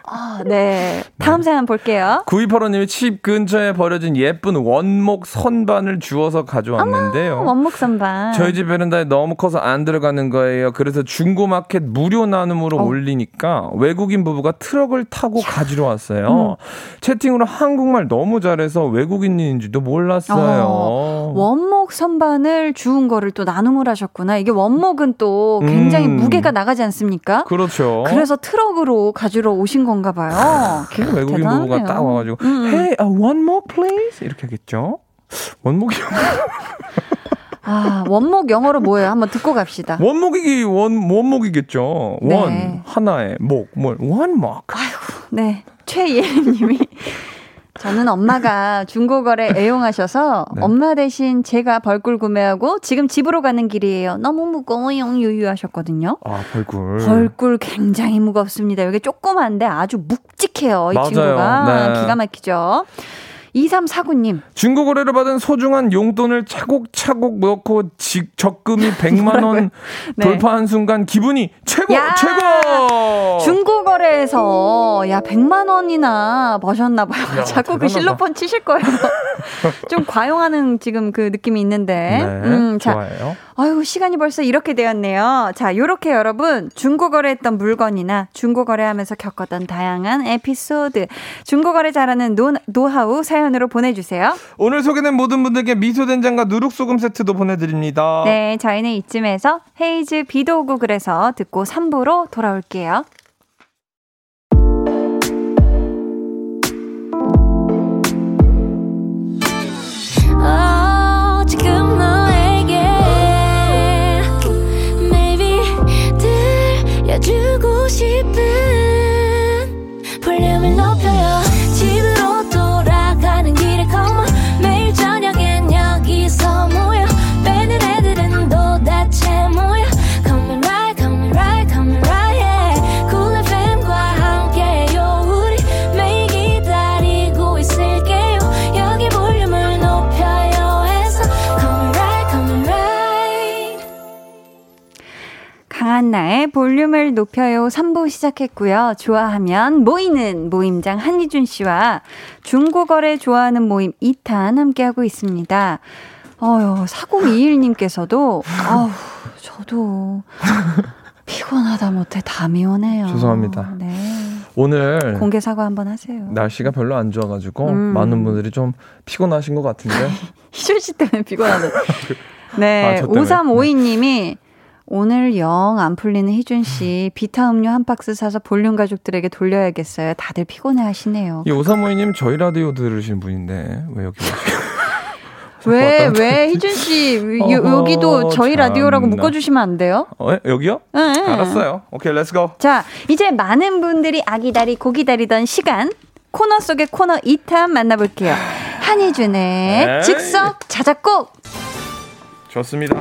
아, 네. 다음 사연 볼게요. 구이퍼러님이 집 근처에 버려진 예쁜 원목 선반을 주워서 가져왔는데요. 원목 선반. 저희 집 베란다에 너무 커서 안 들어가는 거예요. 그래서 중고마켓 무료 나눔으로 어. 올리니까 외국인 부부가 트럭을 타고 가지러 왔어요. 음. 채팅으로 한국말 너무 잘해서 외국인인지도 몰랐어요. 어, 원목 선반을 주운 거를 또 나눔을 하셨구나. 이게 원목은 또 굉장히 음. 무게가 나가지 않습니까? 그렇죠. 그래서 트럭으로 가지러 오신 건가 봐요. 그 외국인 부부가 대단하네요. 딱 와가지고 음, 음. Hey, uh, one more please 이렇게 하겠죠. 원목이 아, 원목 영어로 뭐예요? 한번 듣고 갑시다. 원목이 원 원목이겠죠. 네. 원 하나의 목, 뭘 원목. 네. 최예림 님이 저는 엄마가 중고거래 애용하셔서 네. 엄마 대신 제가 벌꿀 구매하고 지금 집으로 가는 길이에요. 너무 무거워요. 유유하셨거든요. 아 벌꿀. 벌꿀 굉장히 무겁습니다. 여기 조그만데 아주 묵직해요. 이 맞아요. 친구가. 네. 기가 막히죠. 2349님. 중고 거래로 받은 소중한 용돈을 차곡차곡 넣고 지, 적금이 100만 원 네. 돌파한 순간 기분이 최고 야! 최고. 중고 거래에서 야 100만 원이나 버셨나 봐요. 야, 자꾸 그 대단하다. 실로폰 치실 거예요. 좀 과용하는 지금 그 느낌이 있는데. 네, 음, 자, 좋아요. 아유, 시간이 벌써 이렇게 되었네요. 자, 요렇게 여러분, 중고 거래했던 물건이나 중고 거래하면서 겪었던 다양한 에피소드, 중고 거래 잘하는 노, 노하우 사연 으로 보내주세요. 오늘 소개된 모든 분들께 미소 된장과 누룩 소금 세트도 보내드립니다. 네, 저희는 이쯤에서 헤이즈 비도 오고 그래서 듣고 3부로 돌아올게요. 볼륨을 높여요 3부 시작했고요. 좋아하면 모이는 모임장 한희준 씨와 중고거래 좋아하는 모임 2탄 함께하고 있습니다. 어휴, 4021님께서도, 아우, 저도 피곤하다 못해 담이 오네요. 죄송합니다. 네. 오늘 공개 사과 한번 하세요. 날씨가 별로 안 좋아가지고 음. 많은 분들이 좀 피곤하신 것 같은데 희준 씨 때문에 피곤하다. 아, 네, 저 때문에. 5352님이 오늘 영 안 풀리는 희준 씨 비타 음료 한 박스 사서 볼륨 가족들에게 돌려야겠어요. 다들 피곤해 하시네요. 이 오사모이님 저희 라디오 들으시는 분인데 왜 여기? 왜, 왜 희준 씨 요, 어허, 여기도 저희 라디오라고 참나. 묶어주시면 안 돼요? 어, 예? 여기요? 네. 알았어요. 오케이, let's go. 자, 이제 많은 분들이 아기다리 고기다리던 시간 코너 속의 코너 2탄 만나볼게요. 한희준의 네. 즉석 자작곡 좋습니다.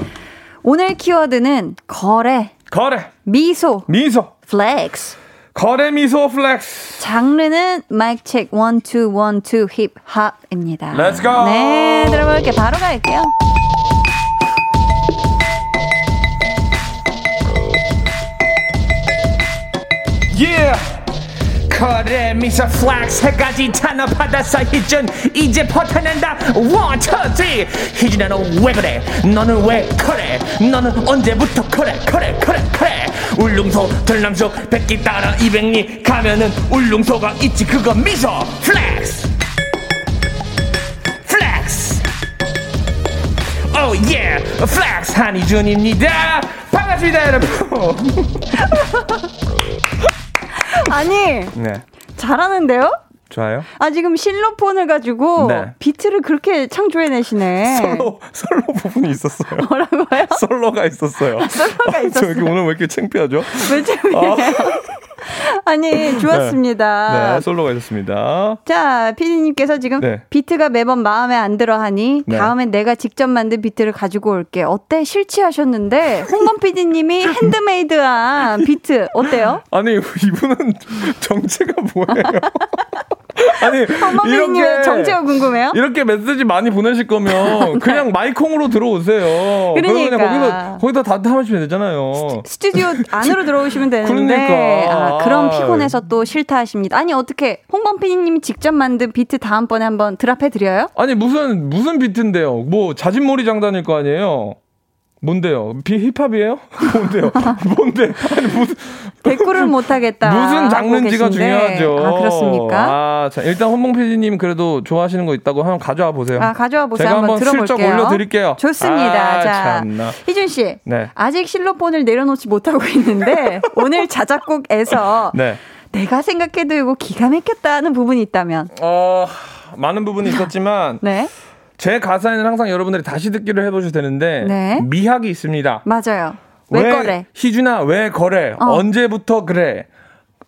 오늘 키워드는 거래, 거래, 미소, 미소, flex 거래 미소 flex. 장르는 마이크 체크 1 2 1 2 힙합입니다. Let's go. 네, 들어볼게요. 바로 갈게요. Yeah! 거래 미소 플렉스 세 가지 탄압받았어 희준 이제 버텨낸다. 원, 투, 쓰리 희준아 너 왜 그래? 너는 왜 그래? 너는 언제부터 그래? 그래 그래 그래. 울릉소 들남속 백기 따라 200리 가면은 울릉소가 있지. 그거 미소 플렉스! 플렉스! 오예 플렉스 한희준입니다. 반갑습니다 여러분 아니, 네, 잘하는데요? 좋아요. 아, 지금 실로폰을 가지고 네. 비트를 그렇게 창조해내시네. 솔로 솔로 부분이 있었어요. 뭐라고요? 솔로가 있었어요. 솔로가 아, 저 있었어요. 여기 오늘 왜 이렇게 창피하죠? 왜 재미해요? 아 니, 좋았습니다. 네, 솔로가 있었습니다. 자, 피디님께서 지금 네. 비트가 매번 마음에 안 들어 하니 네. 다음엔 내가 직접 만든 비트를 가지고 올게. 어때? 싫지 하셨는데 홍범 피디님이 핸드메이드한 비트 어때요? 아니 이분은 정체가 뭐예요? 아니 피디님의 정체가 궁금해요? 이렇게 메시지 많이 보내실 거면 그냥 마이콩으로 들어오세요. 그러니까. 그냥 거기서 거기다 다 하시면 되잖아요. 스튜 디오 안으로 들어오시면 되는데 그러니까. 아, 그럼 피곤해서 또 싫다 하십니다. 아니 어떻게 홍범 피디님이 직접 만든 비트 다음번에 한번 드랍해 드려요? 아니 무슨 무슨 비트인데요? 뭐 자진몰이 장단일 거 아니에요? 뭔데요? 비 힙합이에요? 뭔데요? 뭔데? 아니 무슨 대꾸를 못 하겠다. 무슨 장르인지가. 중요하죠. 아 그렇습니까? 아, 자, 일단 홍봉 PD님 그래도 좋아하시는 거 있다고 한번 가져와 보세요. 아, 가져와 보세요. 제가 한번 한번 슬쩍 들어볼게요. 올려 드릴게요. 좋습니다. 아, 자, 참나. 희준 씨. 네. 아직 실로폰을 내려놓지 못하고 있는데 오늘 자작곡에서 네. 내가 생각해도 이거 기가 막혔다는 부분이 있다면 어, 많은 부분이 있었지만 네 제 가사에는 항상 여러분들이 다시 듣기를 해보셔도 되는데 네. 미학이 있습니다. 맞아요. 왜 거래? 희준아 왜 거래? 어. 언제부터 그래?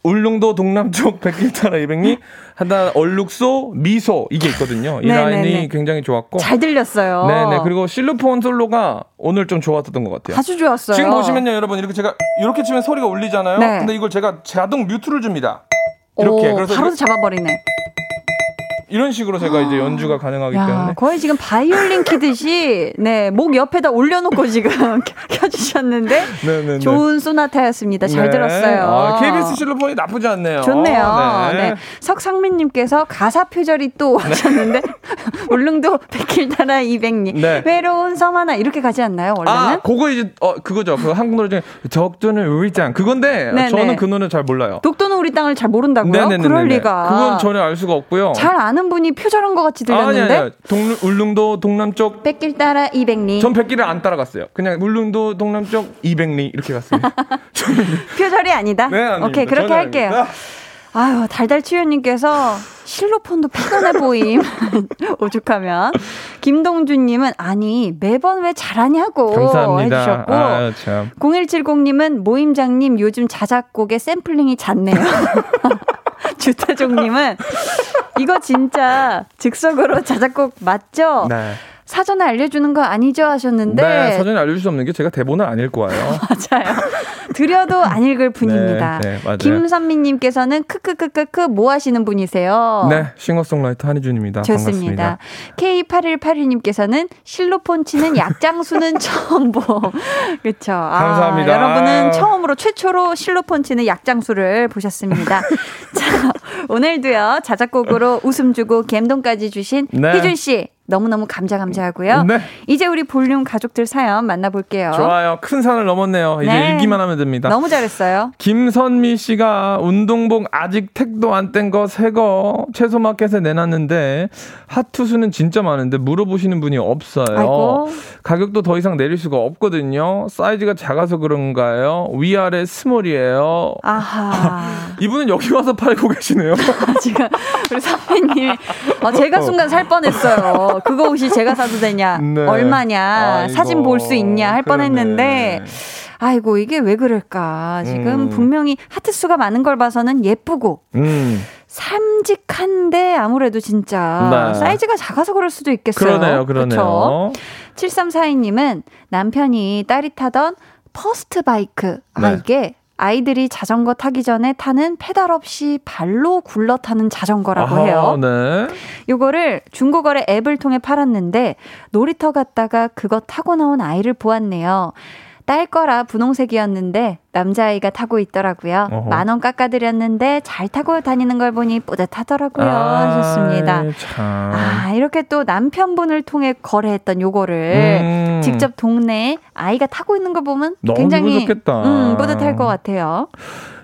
울릉도 동남쪽 백길 따라 200리 하다 얼룩소 미소 이게 있거든요. 이 네, 라인이 네, 네. 굉장히 좋았고 잘 들렸어요. 네네 그리고 실루폰 솔로가 오늘 좀 좋았던 것 같아요. 아주 좋았어요. 지금 보시면요, 여러분 이렇게 제가 이렇게 치면 소리가 울리잖아요. 네. 근데 이걸 제가 자동 뮤트를 줍니다. 이렇게 오, 그래서 바로 이렇게 잡아버리네. 이런 식으로 제가 이제 연주가 가능하기 야, 때문에 거의 지금 바이올린 키듯이 네, 목 옆에다 올려놓고 지금 켜주셨는데 네네네. 좋은 소나타였습니다. 잘 네. 들었어요. 아, KBS 실로폰이 나쁘지 않네요. 좋네요. 네. 네. 석상민님께서 가사 표절이 또 하셨는데 울릉도 백길 따라 200리 네. 외로운 섬 하나 이렇게 가지 않나요 원래는? 아, 그거 이제 어 그거죠. 그 한국 노래 중에 적도는 우리 땅 그건데 네네. 저는 그 노래 잘 몰라요. 독도는 우리 땅을 잘 모른다고요? 네네네네. 그럴 리가. 그건 전혀 알 수가 없고요. 잘 아는 분이 표절한 것 같이 아니 들렸는데. 아니. 동 울릉도 동남쪽 백길 따라 200리. 전 백길을 안 따라갔어요. 그냥 울릉도 동남쪽 200리 이렇게 갔습니다. 표절이 아니다. 네, 아닙니다. 오케이 그렇게 할게요. 아닙니다. 아유 달달 치유님께서 실로폰도 피곤해 보임. 오죽하면 김동준님은 아니 매번 왜 잘하냐고 감사합니다. 해주셨고 아, 참. 0170님은 모임장님 요즘 자작곡의 샘플링이 잦네요. 주태종님은 이거 진짜 즉석으로 자작곡 맞죠? 네. 사전에 알려주는 거 아니죠 하셨는데 네, 사전에 알려줄 수 없는 게 제가 대본을 안 읽고 와요. 맞아요. 드려도 안 읽을 분입니다. 네, 네. 김선미님께서는 크크크크크 뭐 하시는 분이세요? 네, 싱어송라이터 한희준입니다. 좋습니다. 반갑습니다. K8181님께서는 실로폰 치는 약장수는 처음 보. 그쵸. 아, 감사합니다. 여러분은 처음으로 최초로 실로폰 치는 약장수를 보셨습니다. 자, 오늘도요, 자작곡으로 웃음 주고 갬동까지 주신 네. 희준 씨. 너무너무 감자 감사하고요. 네. 이제 우리 볼륨 가족들 사연 만나볼게요. 좋아요. 큰 산을 넘었네요. 이제 네. 읽기만 하면 됩니다. 너무 잘했어요. 김선미 씨가 운동복 아직 택도 안 뗀 거 새거 채소마켓에 내놨는데 하트 수는 진짜 많은데 물어보시는 분이 없어요. 아이고. 가격도 더 이상 내릴 수가 없거든요. 사이즈가 작아서 그런가요? 위아래 small이에요. 아하. 이분은 여기 와서 팔고 계시네요. 지금 우리 선배님이 어, 제가 순간 살 뻔했어요. 그거 혹시 제가 사도 되냐? 네. 얼마냐? 아이고, 사진 볼 수 있냐? 할. 뻔했는데 아이고 이게 왜 그럴까? 지금 음. 분명히 하트 수가 많은 걸 봐서는 예쁘고 음, 삼직한데 아무래도 진짜 네. 사이즈가 작아서 그럴 수도 있겠어요. 그러네요? 그러네요. 7342님은 남편이 딸이 타던 first bike. 아, 네. 이게 아이들이 자전거 타기 전에 타는 페달 없이 발로 굴러 타는 자전거라고 아하, 해요. 네. 요거를 중고거래 앱을 통해 팔았는데 놀이터 갔다가 그거 타고 나온 아이를 보았네요. 딸 거라 분홍색이었는데 남자아이가 타고 있더라고요. 만 원 깎아드렸는데 잘 타고 다니는 걸 보니 뿌듯하더라고요. 하셨습니다. 아이, 참. 아, 이렇게 또 남편분을 통해 거래했던 요거를 음. 직접 동네에 아이가 타고 있는 걸 보면 굉장히 좋겠다. 음, 뿌듯할 것 같아요.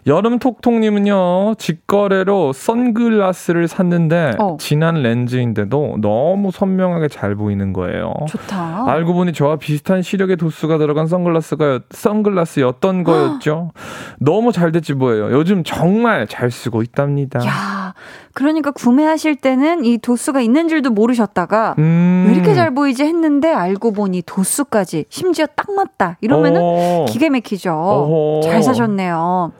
여름 톡톡님은요, 직거래로 선글라스를 샀는데, 어. 진한 렌즈인데도 너무 선명하게 잘 보이는 거예요. 좋다. 알고 보니 저와 비슷한 시력의 도수가 들어간 선글라스가, 선글라스였던 거였죠. 너무 잘 됐지 뭐예요. 요즘 정말 잘 쓰고 있답니다. 야, 그러니까 구매하실 때는 이 도수가 있는 줄도 모르셨다가 음. 왜 이렇게 잘 보이지 했는데 알고 보니 도수까지 심지어 딱 맞다. 이러면은 어. 기가 막히죠. 어허. 잘 사셨네요.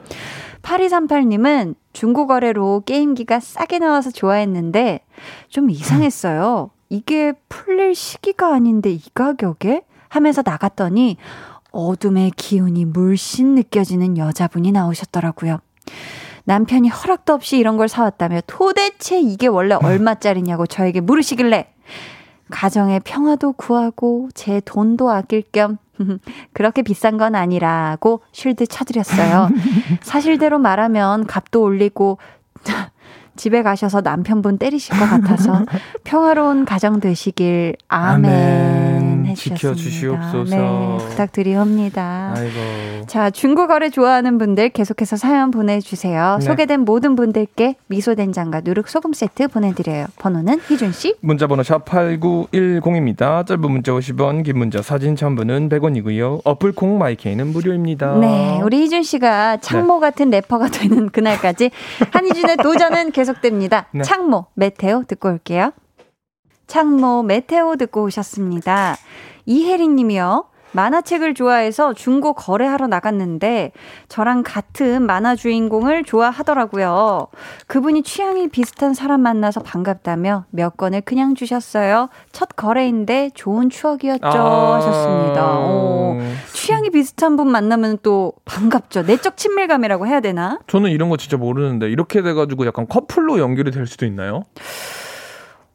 8238님은 중고거래로 게임기가 싸게 나와서 좋아했는데 좀 이상했어요. 이게 풀릴 시기가 아닌데 이 가격에? 하면서 나갔더니 어둠의 기운이 물씬 느껴지는 여자분이 나오셨더라고요. 남편이 허락도 없이 이런 걸 사왔다며 도대체 이게 원래 얼마짜리냐고 저에게 물으시길래 가정의 평화도 구하고 제 돈도 아낄 겸 그렇게 비싼 건 아니라고 쉴드 쳐드렸어요. 사실대로 말하면 값도 올리고 집에 가셔서 남편분 때리실 것 같아서 평화로운 가정 되시길 아멘, 아멘. 지켜주시옵소서. 네, 부탁드리옵니다. 아이고. 자, 중고거래 좋아하는 분들 계속해서 사연 보내주세요. 네. 소개된 모든 분들께 미소된장과 누룩소금 세트 보내드려요. 번호는 희준씨. 문자번호 샵8910입니다. 짧은 문자 50원, 긴 문자 사진 첨부는 100원이고요. 어플 콩 마이케이는 무료입니다. 네, 우리 희준씨가 창모 같은 래퍼가 되는 그날까지 한희준의 도전은 계속 됩니다. 네. 창모, 메테오 듣고 올게요. 창모, 메테오 듣고 오셨습니다. 이혜린 님이요. 만화책을 좋아해서 중고 거래하러 나갔는데 저랑 같은 만화 주인공을 좋아하더라고요. 그분이 취향이 비슷한 사람 만나서 반갑다며 몇 권을 그냥 주셨어요. 첫 거래인데 좋은 추억이었죠. 아. 하셨습니다. 오, 취향이 비슷한 분 만나면 또 반갑죠. 내적 친밀감이라고 해야 되나? 저는 이런 거 진짜 모르는데 이렇게 돼가지고 약간 커플로 연결이 될 수도 있나요?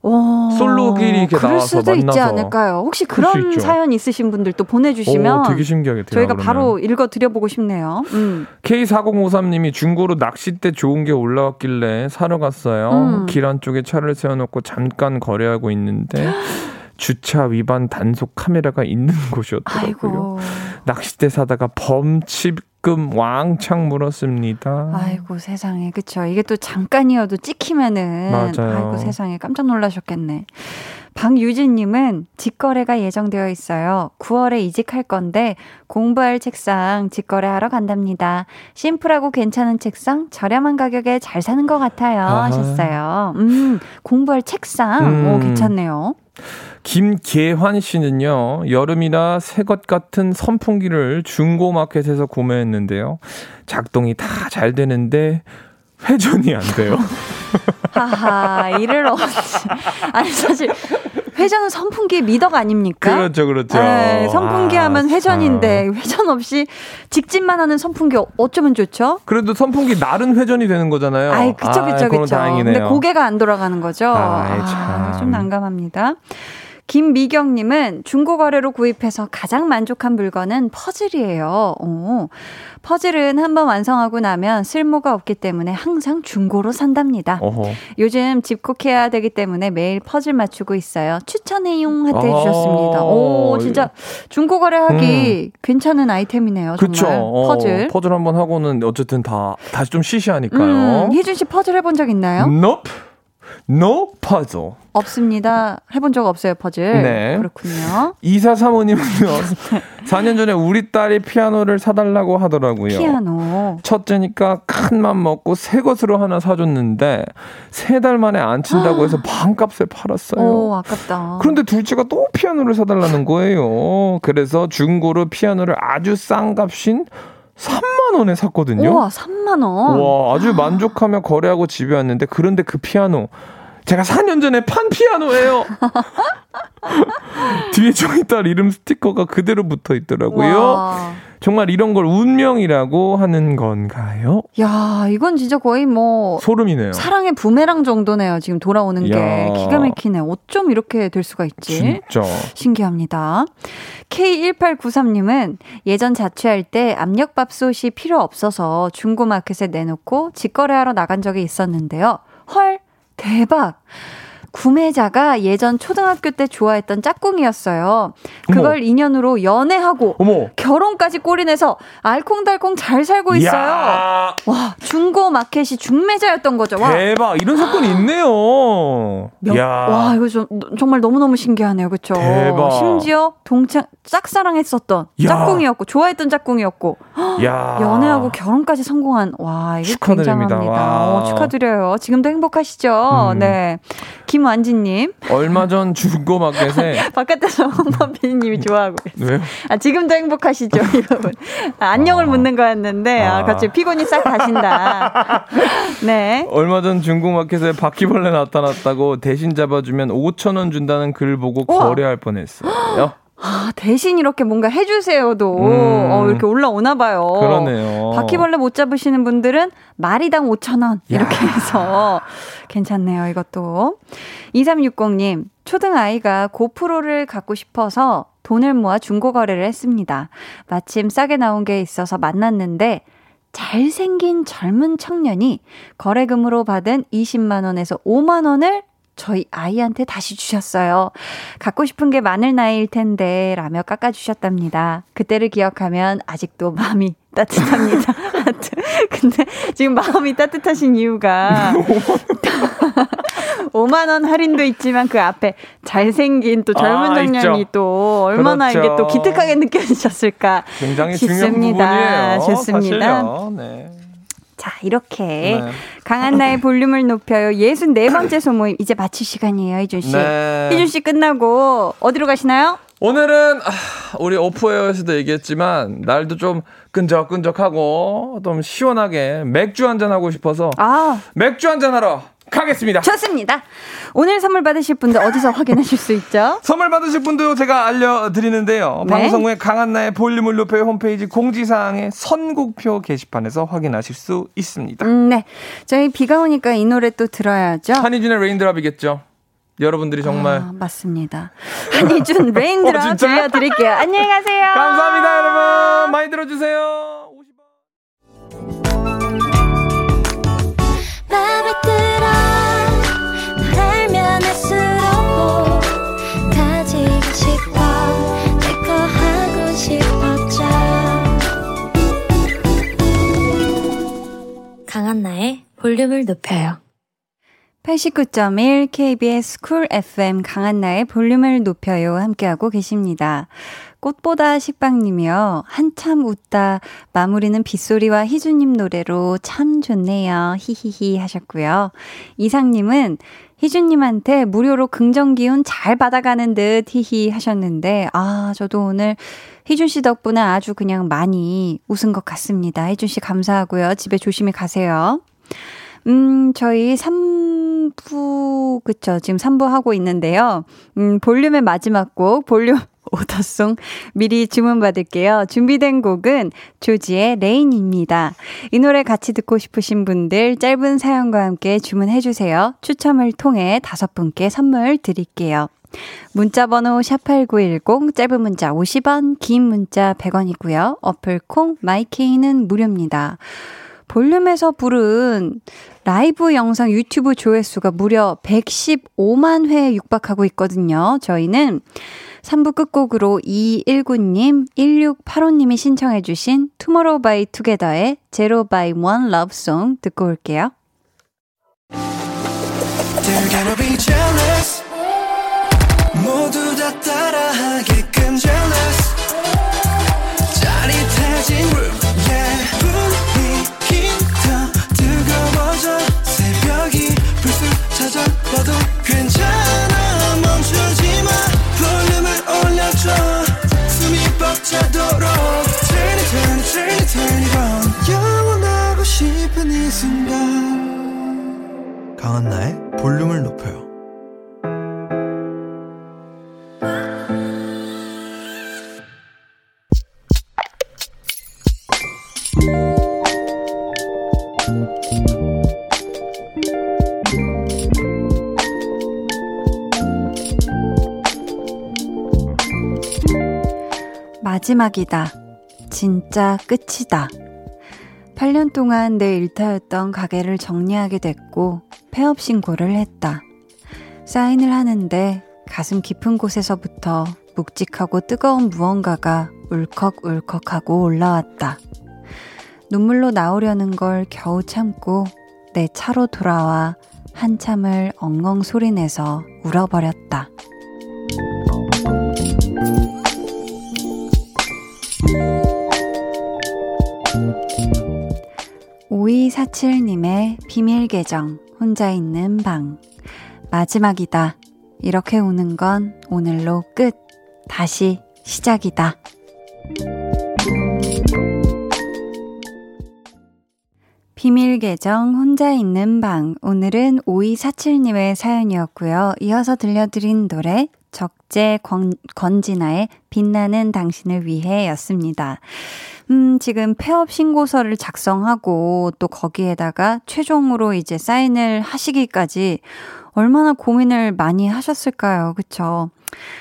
어, 솔로끼리 이렇게 그럴 나와서 수도 있지 만나서. 않을까요? 혹시 그런. 사연 있으신 분들 또 보내주시면 오, 되게 신기하겠대요. 저희가 그러면. 바로 읽어 드려보고 싶네요. 음. K4053님이 중고로 낚싯대 좋은 게 올라왔길래 사러 갔어요. 음. 길 안 쪽에 차를 세워놓고 잠깐 거래하고 있는데 주차 위반 단속 카메라가 있는 곳이었더라고요. 아이고, 낚싯대 사다가 범칙 금 왕창 물었습니다. 아이고 세상에, 그쵸? 이게 또 잠깐이어도 찍히면은, 맞아요. 아이고 세상에 깜짝 놀라셨겠네. 박유진님은 직거래가 예정되어 있어요. 9월에 이직할 건데 공부할 책상 직거래하러 간답니다. 심플하고 괜찮은 책상 저렴한 가격에 잘 사는 것 같아요. 아하. 하셨어요. 음, 공부할 책상, 음. 오 괜찮네요. 김계환 씨는요, 여름이라 새 것 같은 선풍기를 중고마켓에서 구매했는데요. 작동이 다 잘 되는데 회전이 안 돼요. 하하, 이를 언제. 아니, 사실, 회전은 선풍기의 미덕 아닙니까? 그렇죠, 그렇죠. 네, 선풍기 아, 하면 회전인데 참. 회전 없이 직진만 하는 선풍기 어- 어쩌면 좋죠? 그래도 선풍기 날은 회전이 되는 거잖아요. 아이, 그쵸, 그쵸, 그건 그쵸. 다행이네요. 근데 고개가 안 돌아가는 거죠. 아이, 아, 참. 좀 난감합니다. 김미경님은 중고 거래로 구입해서 가장 만족한 물건은 퍼즐이에요. 오, 퍼즐은 한번 완성하고 나면 쓸모가 없기 때문에 항상 중고로 산답니다. 어허. 요즘 집콕해야 되기 때문에 매일 퍼즐 맞추고 있어요. 추천해용 하트 아. 해주셨습니다. 오, 진짜 중고 거래하기 괜찮은 아이템이네요. 그쵸. 정말 어, 퍼즐. 퍼즐 한번 하고는 어쨌든 다 다시 좀 시시하니까요. 음, 희준 씨 퍼즐 해본 적 있나요? Nope. No puzzle. 없습니다. 해본 적 없어요, 퍼즐. 네. 그렇군요. 이사 사모님은요. 4년 전에 우리 딸이 피아노를 사달라고 하더라고요. 피아노. 첫째니까 큰 맘 먹고 새 것으로 하나 사줬는데 세 달 만에 안 친다고 해서 반값에 팔았어요. 오, 아깝다. 그런데 둘째가 또 피아노를 사달라는 거예요. 그래서 중고로 피아노를 아주 싼 값인 3만 원에 샀거든요. 우와, 3만 원. 와, 아주 만족하며 거래하고 집에 왔는데 그런데 그 피아노 제가 4년 전에 판 피아노예요. 뒤에 저희 딸 이름 스티커가 그대로 붙어 있더라고요. 와. 정말 이런 걸 운명이라고 하는 건가요? 야, 이건 진짜 거의 뭐 소름이네요. 사랑의 부메랑 정도네요. 지금 돌아오는 게 야. 기가 막히네. 어쩜 이렇게 될 수가 있지? 진짜. 신기합니다. K1893님은 예전 자취할 때 압력밥솥이 필요 없어서 중고마켓에 내놓고 직거래하러 나간 적이 있었는데요. 헐, 대박! 구매자가 예전 초등학교 때 좋아했던 짝꿍이었어요. 그걸 인연으로 연애하고 어머. 결혼까지 꼬리내서 알콩달콩 잘 살고 있어요. 야, 와, 중고 마켓이 중매자였던 거죠. 와, 대박. 이런 사건이 있네요. 명- 야. 와, 이거 좀, 정말 너무너무 신기하네요. 그쵸? 대박. 심지어 동창, 짝사랑했었던 야. 짝꿍이었고, 좋아했던 짝꿍이었고, 야. 연애하고 결혼까지 성공한, 와, 이게 축하드립니다. 굉장합니다. 와. 어, 축하드려요. 지금도 행복하시죠? 음. 네. 김완지님, 얼마 전 중고 마켓에 바깥에서 홍범 PD님이 좋아하고 계세요. 왜요? 아, 지금도 행복하시죠, 이 부분. 아, 안녕을 묻는 거였는데, 아, 아. 갑자기 피곤이 싹 가신다. 네. 얼마 전 중고 마켓에 바퀴벌레 나타났다고 대신 잡아주면 5천 원 준다는 글 보고 우와. 거래할 뻔했어요. 아, 대신 이렇게 뭔가 해주세요도, 음. 어, 이렇게 올라오나 봐요. 그러네요. 바퀴벌레 못 잡으시는 분들은 마리당 5,000원. 이렇게 해서 괜찮네요, 이것도. 2360님, 초등아이가 고프로를 갖고 싶어서 돈을 모아 중고거래를 했습니다. 마침 싸게 나온 게 있어서 만났는데, 잘생긴 젊은 청년이 거래금으로 받은 20만원에서 5만원을 저희 아이한테 다시 주셨어요. 갖고 싶은 게 많을 나이일 텐데 라며 깎아주셨답니다. 그때를 기억하면 아직도 마음이 따뜻합니다. 근데 지금 마음이 따뜻하신 이유가 5만 원 할인도 있지만 그 앞에 잘생긴 또 젊은 아, 청년이 있죠. 또 얼마나 그렇죠. 이게 또 기특하게 느껴지셨을까 굉장히 중요한 싶습니다. 부분이에요. 좋습니다. 사실요. 네. 자, 이렇게 네. 강한 나의 볼륨을 높여요. 64번째 소모임 이제 마칠 시간이에요, 희준 씨. 네. 희준 씨 끝나고 어디로 가시나요? 오늘은 아, 우리 오프에어에서도 얘기했지만 날도 좀 끈적끈적하고 좀 시원하게 맥주 한잔 하고 싶어서 아, 맥주 한잔 하러 가겠습니다. 좋습니다. 오늘 선물 받으실 분들 어디서 확인하실 수 있죠? 선물 받으실 분도 제가 알려드리는데요. 네. 방송 후에 강한나의 볼륨을 높여 홈페이지 공지사항의 선곡표 게시판에서 확인하실 수 있습니다. 음, 네. 저희 비가 오니까 이 노래 또 들어야죠. 한희준의 레인드랍이겠죠. 여러분들이 정말 아, 맞습니다. 한희준 Raindrop 어? 들려드릴게요. 안녕히 가세요. 감사합니다, 여러분. 많이 들어주세요. 강한나의 볼륨을 높여요. 89.1 KBS Cool FM 강한나의 볼륨을 높여요. 함께하고 계십니다. 꽃보다 식빵님이요. 한참 웃다 마무리는 빗소리와 희준님 노래로 참 좋네요. 히히히 하셨고요. 이상님은 희준님한테 무료로 긍정 기운 잘 받아가는 듯 히히 하셨는데 아 저도 오늘 희준 씨 덕분에 아주 그냥 많이 웃은 것 같습니다. 희준 씨 감사하고요. 집에 조심히 가세요. 음, 저희 3부 3부, 그쵸. 지금 3부 하고 있는데요. 음, 볼륨의 마지막 곡, 볼륨 order song 미리 주문받을게요. 준비된 곡은 조지의 Rain입니다. 이 노래 같이 듣고 싶으신 분들 짧은 사연과 함께 주문해주세요. 추첨을 통해 다섯 분께 선물 드릴게요. 문자번호 샵8910, 짧은 문자 50원, 긴 문자 100원이고요. 어플 콩, 마이케이는 무료입니다. 볼륨에서 부른 라이브 영상 유튜브 조회수가 무려 115만 회에 육박하고 있거든요. 저희는 3부 끝곡으로 219님, 1685님이 신청해주신 투모로우 바이 투게더의 zero by one love song 듣고 올게요. 모두 다 따라하게끔 jealous 마지막이다. 진짜 끝이다. 8년 동안 내 일터였던 가게를 정리하게 됐고 폐업 신고를 했다. 사인을 하는데 가슴 깊은 곳에서부터 묵직하고 뜨거운 무언가가 울컥울컥하고 올라왔다. 눈물로 나오려는 걸 겨우 참고 내 차로 돌아와 한참을 엉엉 소리내서 울어버렸다. 오이사칠님의 비밀 계정, 혼자 있는 방. 마지막이다. 이렇게 우는 건 오늘로 끝. 다시 시작이다. 비밀 계정 혼자 있는 방. 오늘은 5247님의 사연이었고요. 이어서 들려드린 노래 적재 권, 건진아의 빛나는 당신을 위해 였습니다. 음, 지금 폐업 신고서를 작성하고 또 거기에다가 최종으로 이제 사인을 하시기까지 얼마나 고민을 많이 하셨을까요? 그쵸?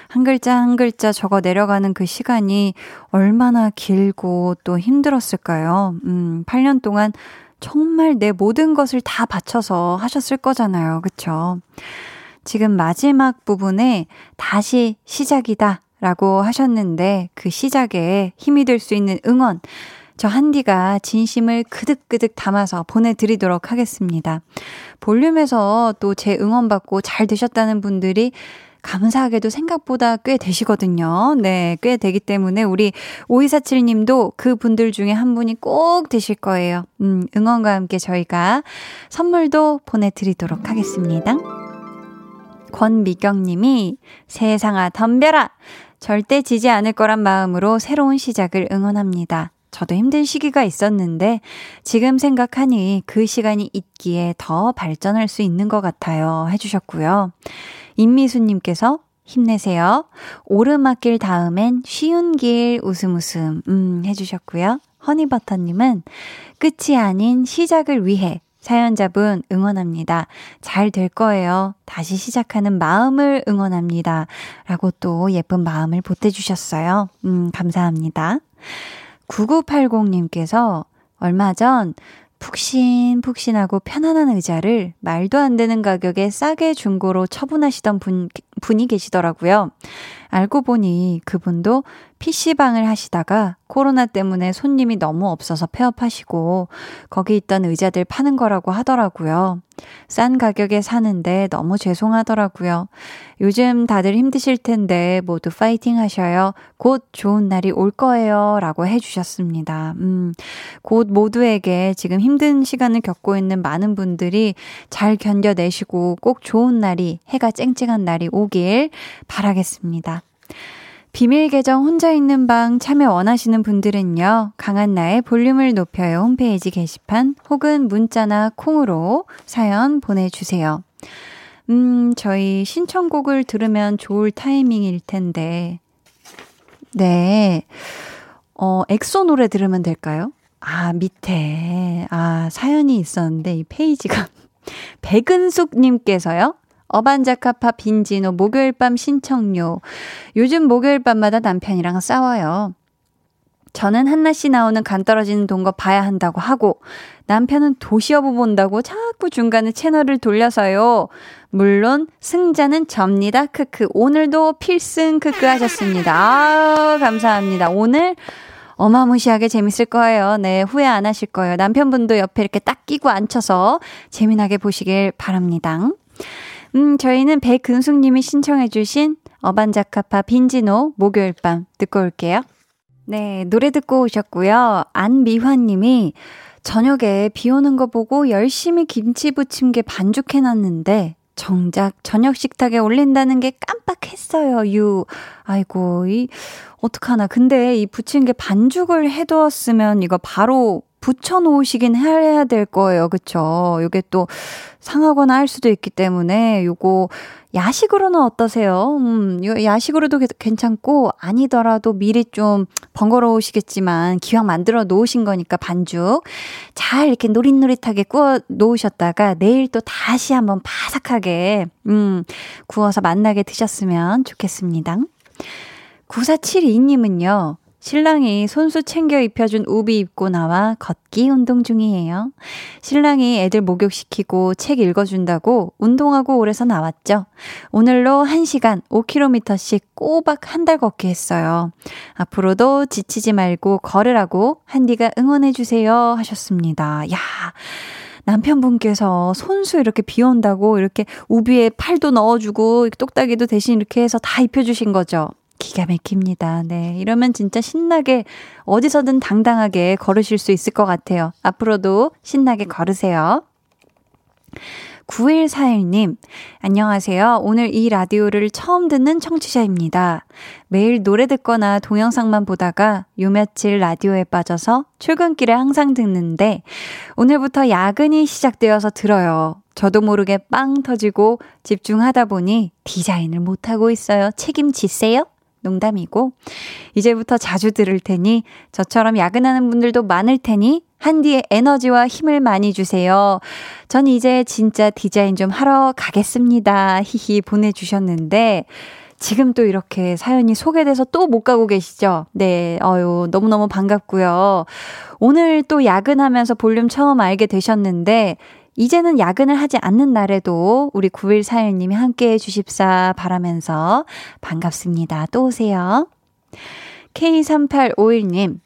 한 글자 한 글자 적어 내려가는 그 시간이 얼마나 길고 또 힘들었을까요? 음, 8년 동안 정말 내 모든 것을 다 바쳐서 하셨을 거잖아요. 그쵸? 지금 마지막 부분에 다시 시작이다 라고 하셨는데 그 시작에 힘이 될 수 있는 응원 저 한디가 진심을 그득그득 담아서 보내드리도록 하겠습니다. 볼륨에서 또 제 응원받고 잘 되셨다는 분들이 감사하게도 생각보다 꽤 되시거든요. 네, 꽤 되기 때문에 우리 5247 님도 그 분들 중에 한 분이 꼭 되실 거예요. 음, 응원과 함께 저희가 선물도 보내드리도록 하겠습니다. 권미경 님이 세상아 덤벼라! 절대 지지 않을 거란 마음으로 새로운 시작을 응원합니다. 저도 힘든 시기가 있었는데 지금 생각하니 그 시간이 있기에 더 발전할 수 있는 것 같아요. 해주셨고요. 임미수님께서 힘내세요. 오르막길 다음엔 쉬운 길 웃음 웃음 음 해주셨고요. 허니버터님은 끝이 아닌 시작을 위해 사연자분 응원합니다. 잘 될 거예요. 다시 시작하는 마음을 응원합니다. 라고 또 예쁜 마음을 보태주셨어요. 음, 감사합니다. 9980님께서 얼마 전 푹신푹신하고 편안한 의자를 말도 안 되는 가격에 싸게 중고로 처분하시던 분, 분이 계시더라고요. 알고 보니 그분도 PC방을 하시다가 코로나 때문에 손님이 너무 없어서 폐업하시고 거기 있던 의자들 파는 거라고 하더라고요. 싼 가격에 사는데 너무 죄송하더라고요. 요즘 다들 힘드실 텐데 모두 파이팅 하셔요. 곧 좋은 날이 올 거예요. 라고 해주셨습니다. 음, 곧 모두에게 지금 힘든 시간을 겪고 있는 많은 분들이 잘 견뎌내시고 꼭 좋은 날이, 해가 쨍쨍한 날이 오길 바라겠습니다. 비밀 계정 혼자 있는 방 참여 원하시는 분들은요, 강한 나의 볼륨을 높여요 홈페이지 게시판 혹은 문자나 콩으로 사연 보내주세요. 음, 저희 신청곡을 들으면 좋을 타이밍일 텐데. 네. 어, 엑소 노래 들으면 될까요? 아, 밑에. 아, 사연이 있었는데 이 페이지가. 백은숙님께서요. 어반자카파 빈지노 목요일 밤 신청요. 요즘 목요일 밤마다 남편이랑 싸워요. 저는 한나 씨 나오는 간 떨어지는 동거 봐야 한다고 하고 남편은 도시여부 본다고 자꾸 중간에 채널을 돌려서요. 물론 승자는 접니다. 크크. 오늘도 필승 크크 하셨습니다. 아, 감사합니다. 오늘 어마무시하게 재밌을 거예요. 네, 후회 안 하실 거예요. 남편분도 옆에 이렇게 딱 끼고 앉혀서 재미나게 보시길 바랍니다. 음, 저희는 백근숙님이 신청해주신 어반자카파 빈지노 목요일 밤 듣고 올게요. 네, 노래 듣고 오셨고요. 안미화님이 저녁에 비 오는 거 보고 열심히 김치 부침개 반죽해놨는데 정작 저녁 식탁에 올린다는 게 깜빡했어요. 유. 아이고, 이, 어떡하나. 근데 이 부침개 반죽을 해두었으면 이거 바로 붙여 놓으시긴 해야 될 거예요. 그쵸? 요게 또 상하거나 할 수도 있기 때문에 요거 야식으로는 어떠세요? 음, 요 야식으로도 괜찮고 아니더라도 미리 좀 번거로우시겠지만 기왕 만들어 놓으신 거니까 반죽 잘 이렇게 노릿노릿하게 구워 놓으셨다가 내일 또 다시 한번 바삭하게 음, 구워서 만나게 드셨으면 좋겠습니다. 9472님은요. 신랑이 손수 챙겨 입혀준 우비 입고 나와 걷기 운동 중이에요. 신랑이 애들 목욕시키고 책 읽어준다고 운동하고 오래서 나왔죠. 오늘로 1시간 5km씩 꼬박 한 달 걷기 했어요. 앞으로도 지치지 말고 걸으라고 한디가 응원해주세요 하셨습니다. 야 남편분께서 손수 이렇게 비 온다고 이렇게 우비에 팔도 넣어주고 똑딱이도 대신 이렇게 해서 다 입혀주신 거죠. 기가 막힙니다. 네. 이러면 진짜 신나게 어디서든 당당하게 걸으실 수 있을 것 같아요. 앞으로도 신나게 걸으세요. 9141님, 안녕하세요. 오늘 이 라디오를 처음 듣는 청취자입니다. 매일 노래 듣거나 동영상만 보다가 요 며칠 라디오에 빠져서 출근길에 항상 듣는데, 오늘부터 야근이 시작되어서 들어요. 저도 모르게 빵 터지고 집중하다 보니 디자인을 못하고 있어요. 책임지세요? 농담이고, 이제부터 자주 들을 테니 저처럼 야근하는 분들도 많을 테니 한디의 에너지와 힘을 많이 주세요. 전 이제 진짜 디자인 좀 하러 가겠습니다. 히히 보내주셨는데, 지금 또 이렇게 사연이 소개돼서 또 못 가고 계시죠? 네, 어유 너무너무 반갑고요. 오늘 또 야근하면서 볼륨 처음 알게 되셨는데, 이제는 야근을 하지 않는 날에도 우리 9141님이 함께 해주십사 바라면서 반갑습니다. 또 오세요. K3851님,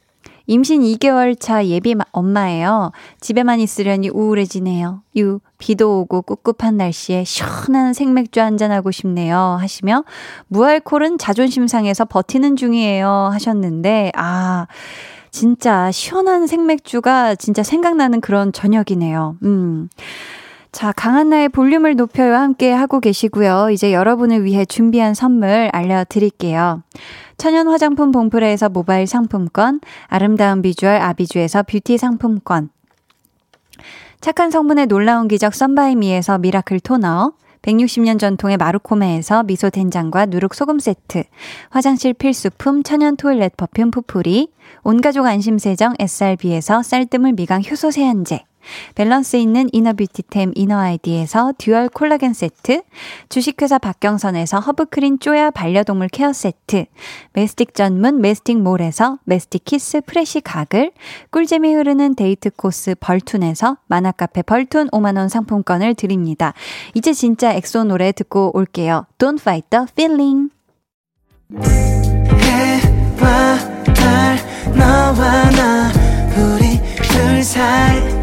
임신 2개월 차 예비 엄마예요. 집에만 있으려니 우울해지네요. 유, 비도 오고 꿉꿉한 날씨에 시원한 생맥주 한잔하고 싶네요. 하시며, 무알콜은 자존심 상해서 버티는 중이에요. 하셨는데, 아, 진짜 시원한 생맥주가 진짜 생각나는 그런 저녁이네요. 음. 자, 강한나의 볼륨을 높여요 함께 하고 계시고요. 이제 여러분을 위해 준비한 선물 알려드릴게요. 천연 화장품 봉프레에서 모바일 상품권, 아름다운 비주얼 아비주에서 뷰티 상품권, 착한 성분의 놀라운 기적 썬바이미에서 미라클 토너, 160년 전통의 마루코메에서 미소 된장과 누룩 소금 세트, 화장실 필수품 천연 toilet perfume 푸풀이, 온가족 안심세정 SRB에서 쌀뜨물 미강 효소 세안제, 밸런스 있는 inner beauty템 이너아이디에서 dual 콜라겐 세트, 주식회사 박경선에서 허브크린 쪼야 반려동물 케어 세트, 메스틱 전문 메스틱몰에서 메스틱 키스 프레시 가글, 꿀잼이 흐르는 데이트 코스 벌툰에서 만화카페 벌툰 5만원 상품권을 드립니다. 이제 진짜 엑소 노래 듣고 올게요. Don't fight the feeling. 해와 달 너와 나 우리 둘 사이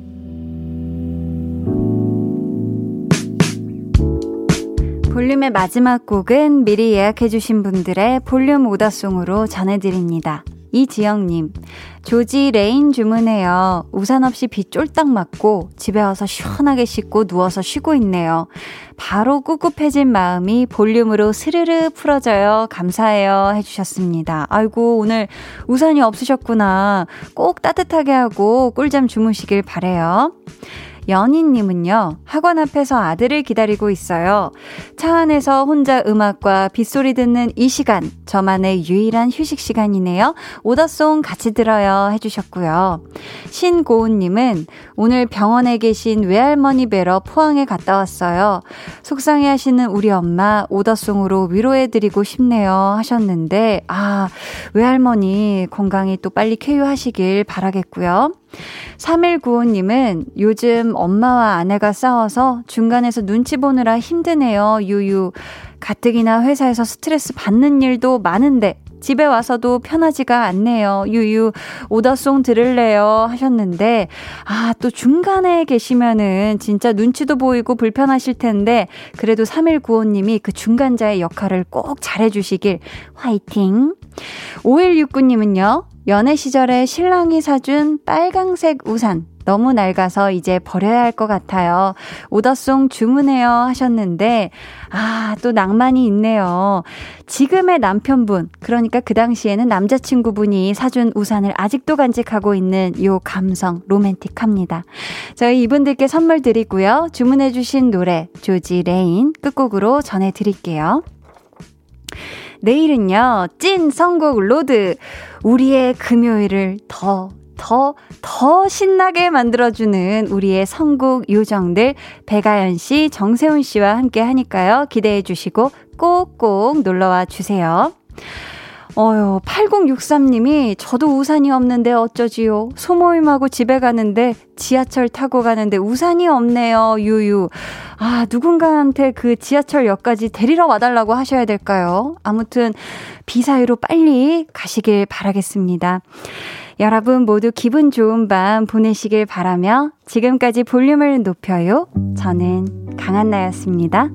볼륨의 마지막 곡은 미리 예약해주신 분들의 볼륨 order song으로 전해드립니다. 이지영님, 죠지 Rain 주문해요. 우산 없이 비 쫄딱 맞고 집에 와서 시원하게 씻고 누워서 쉬고 있네요. 바로 꿉꿉해진 마음이 볼륨으로 스르르 풀어져요. 감사해요. 해주셨습니다. 아이고, 오늘 우산이 없으셨구나. 꼭 따뜻하게 하고 꿀잠 주무시길 바래요. 연희님은요, 학원 앞에서 아들을 기다리고 있어요. 차 안에서 혼자 음악과 빗소리 듣는 이 시간, 저만의 유일한 휴식 시간이네요. 오더송 같이 들어요. 해주셨고요. 신고은님은 오늘 병원에 계신 외할머니 뵈러 포항에 갔다 왔어요. 속상해 하시는 우리 엄마 오더송으로 위로해드리고 싶네요. 하셨는데, 아, 외할머니 건강히 또 빨리 쾌유하시길 바라겠고요. 3195님은 요즘 엄마와 아내가 싸워서 중간에서 눈치 보느라 힘드네요. 유유. 가뜩이나 회사에서 스트레스 받는 일도 많은데 집에 와서도 편하지가 않네요. 유유, 오더송 들을래요? 하셨는데, 아, 또 중간에 계시면은 진짜 눈치도 보이고 불편하실 텐데, 그래도 3195님이 그 중간자의 역할을 꼭 잘해주시길 화이팅! 5169님은요, 연애 시절에 신랑이 사준 빨강색 우산. 너무 낡아서 이제 버려야 할 것 같아요. order song 주문해요 하셨는데, 아, 또 낭만이 있네요. 지금의 남편분, 그러니까 그 당시에는 남자친구분이 사준 우산을 아직도 간직하고 있는 요 감성, 로맨틱합니다. 저희 이분들께 선물 드리고요. 주문해주신 노래, 죠지 Rain 끝곡으로 전해드릴게요. 내일은요, 찐 선곡 로드. 우리의 금요일을 더, 더, 더 신나게 만들어주는 우리의 선곡 요정들, 배가연 씨, 정세훈 씨와 함께 하니까요. 기대해 주시고 꼭꼭 놀러와 주세요. 어휴, 8063님이 저도 우산이 없는데 어쩌지요. 소모임하고 집에 가는데 지하철 타고 가는데 우산이 없네요. 유유. 아, 누군가한테 그 지하철역까지 데리러 와달라고 하셔야 될까요? 아무튼 비 사이로 빨리 가시길 바라겠습니다. 여러분 모두 기분 좋은 밤 보내시길 바라며 지금까지 볼륨을 높여요. 저는 강한나였습니다.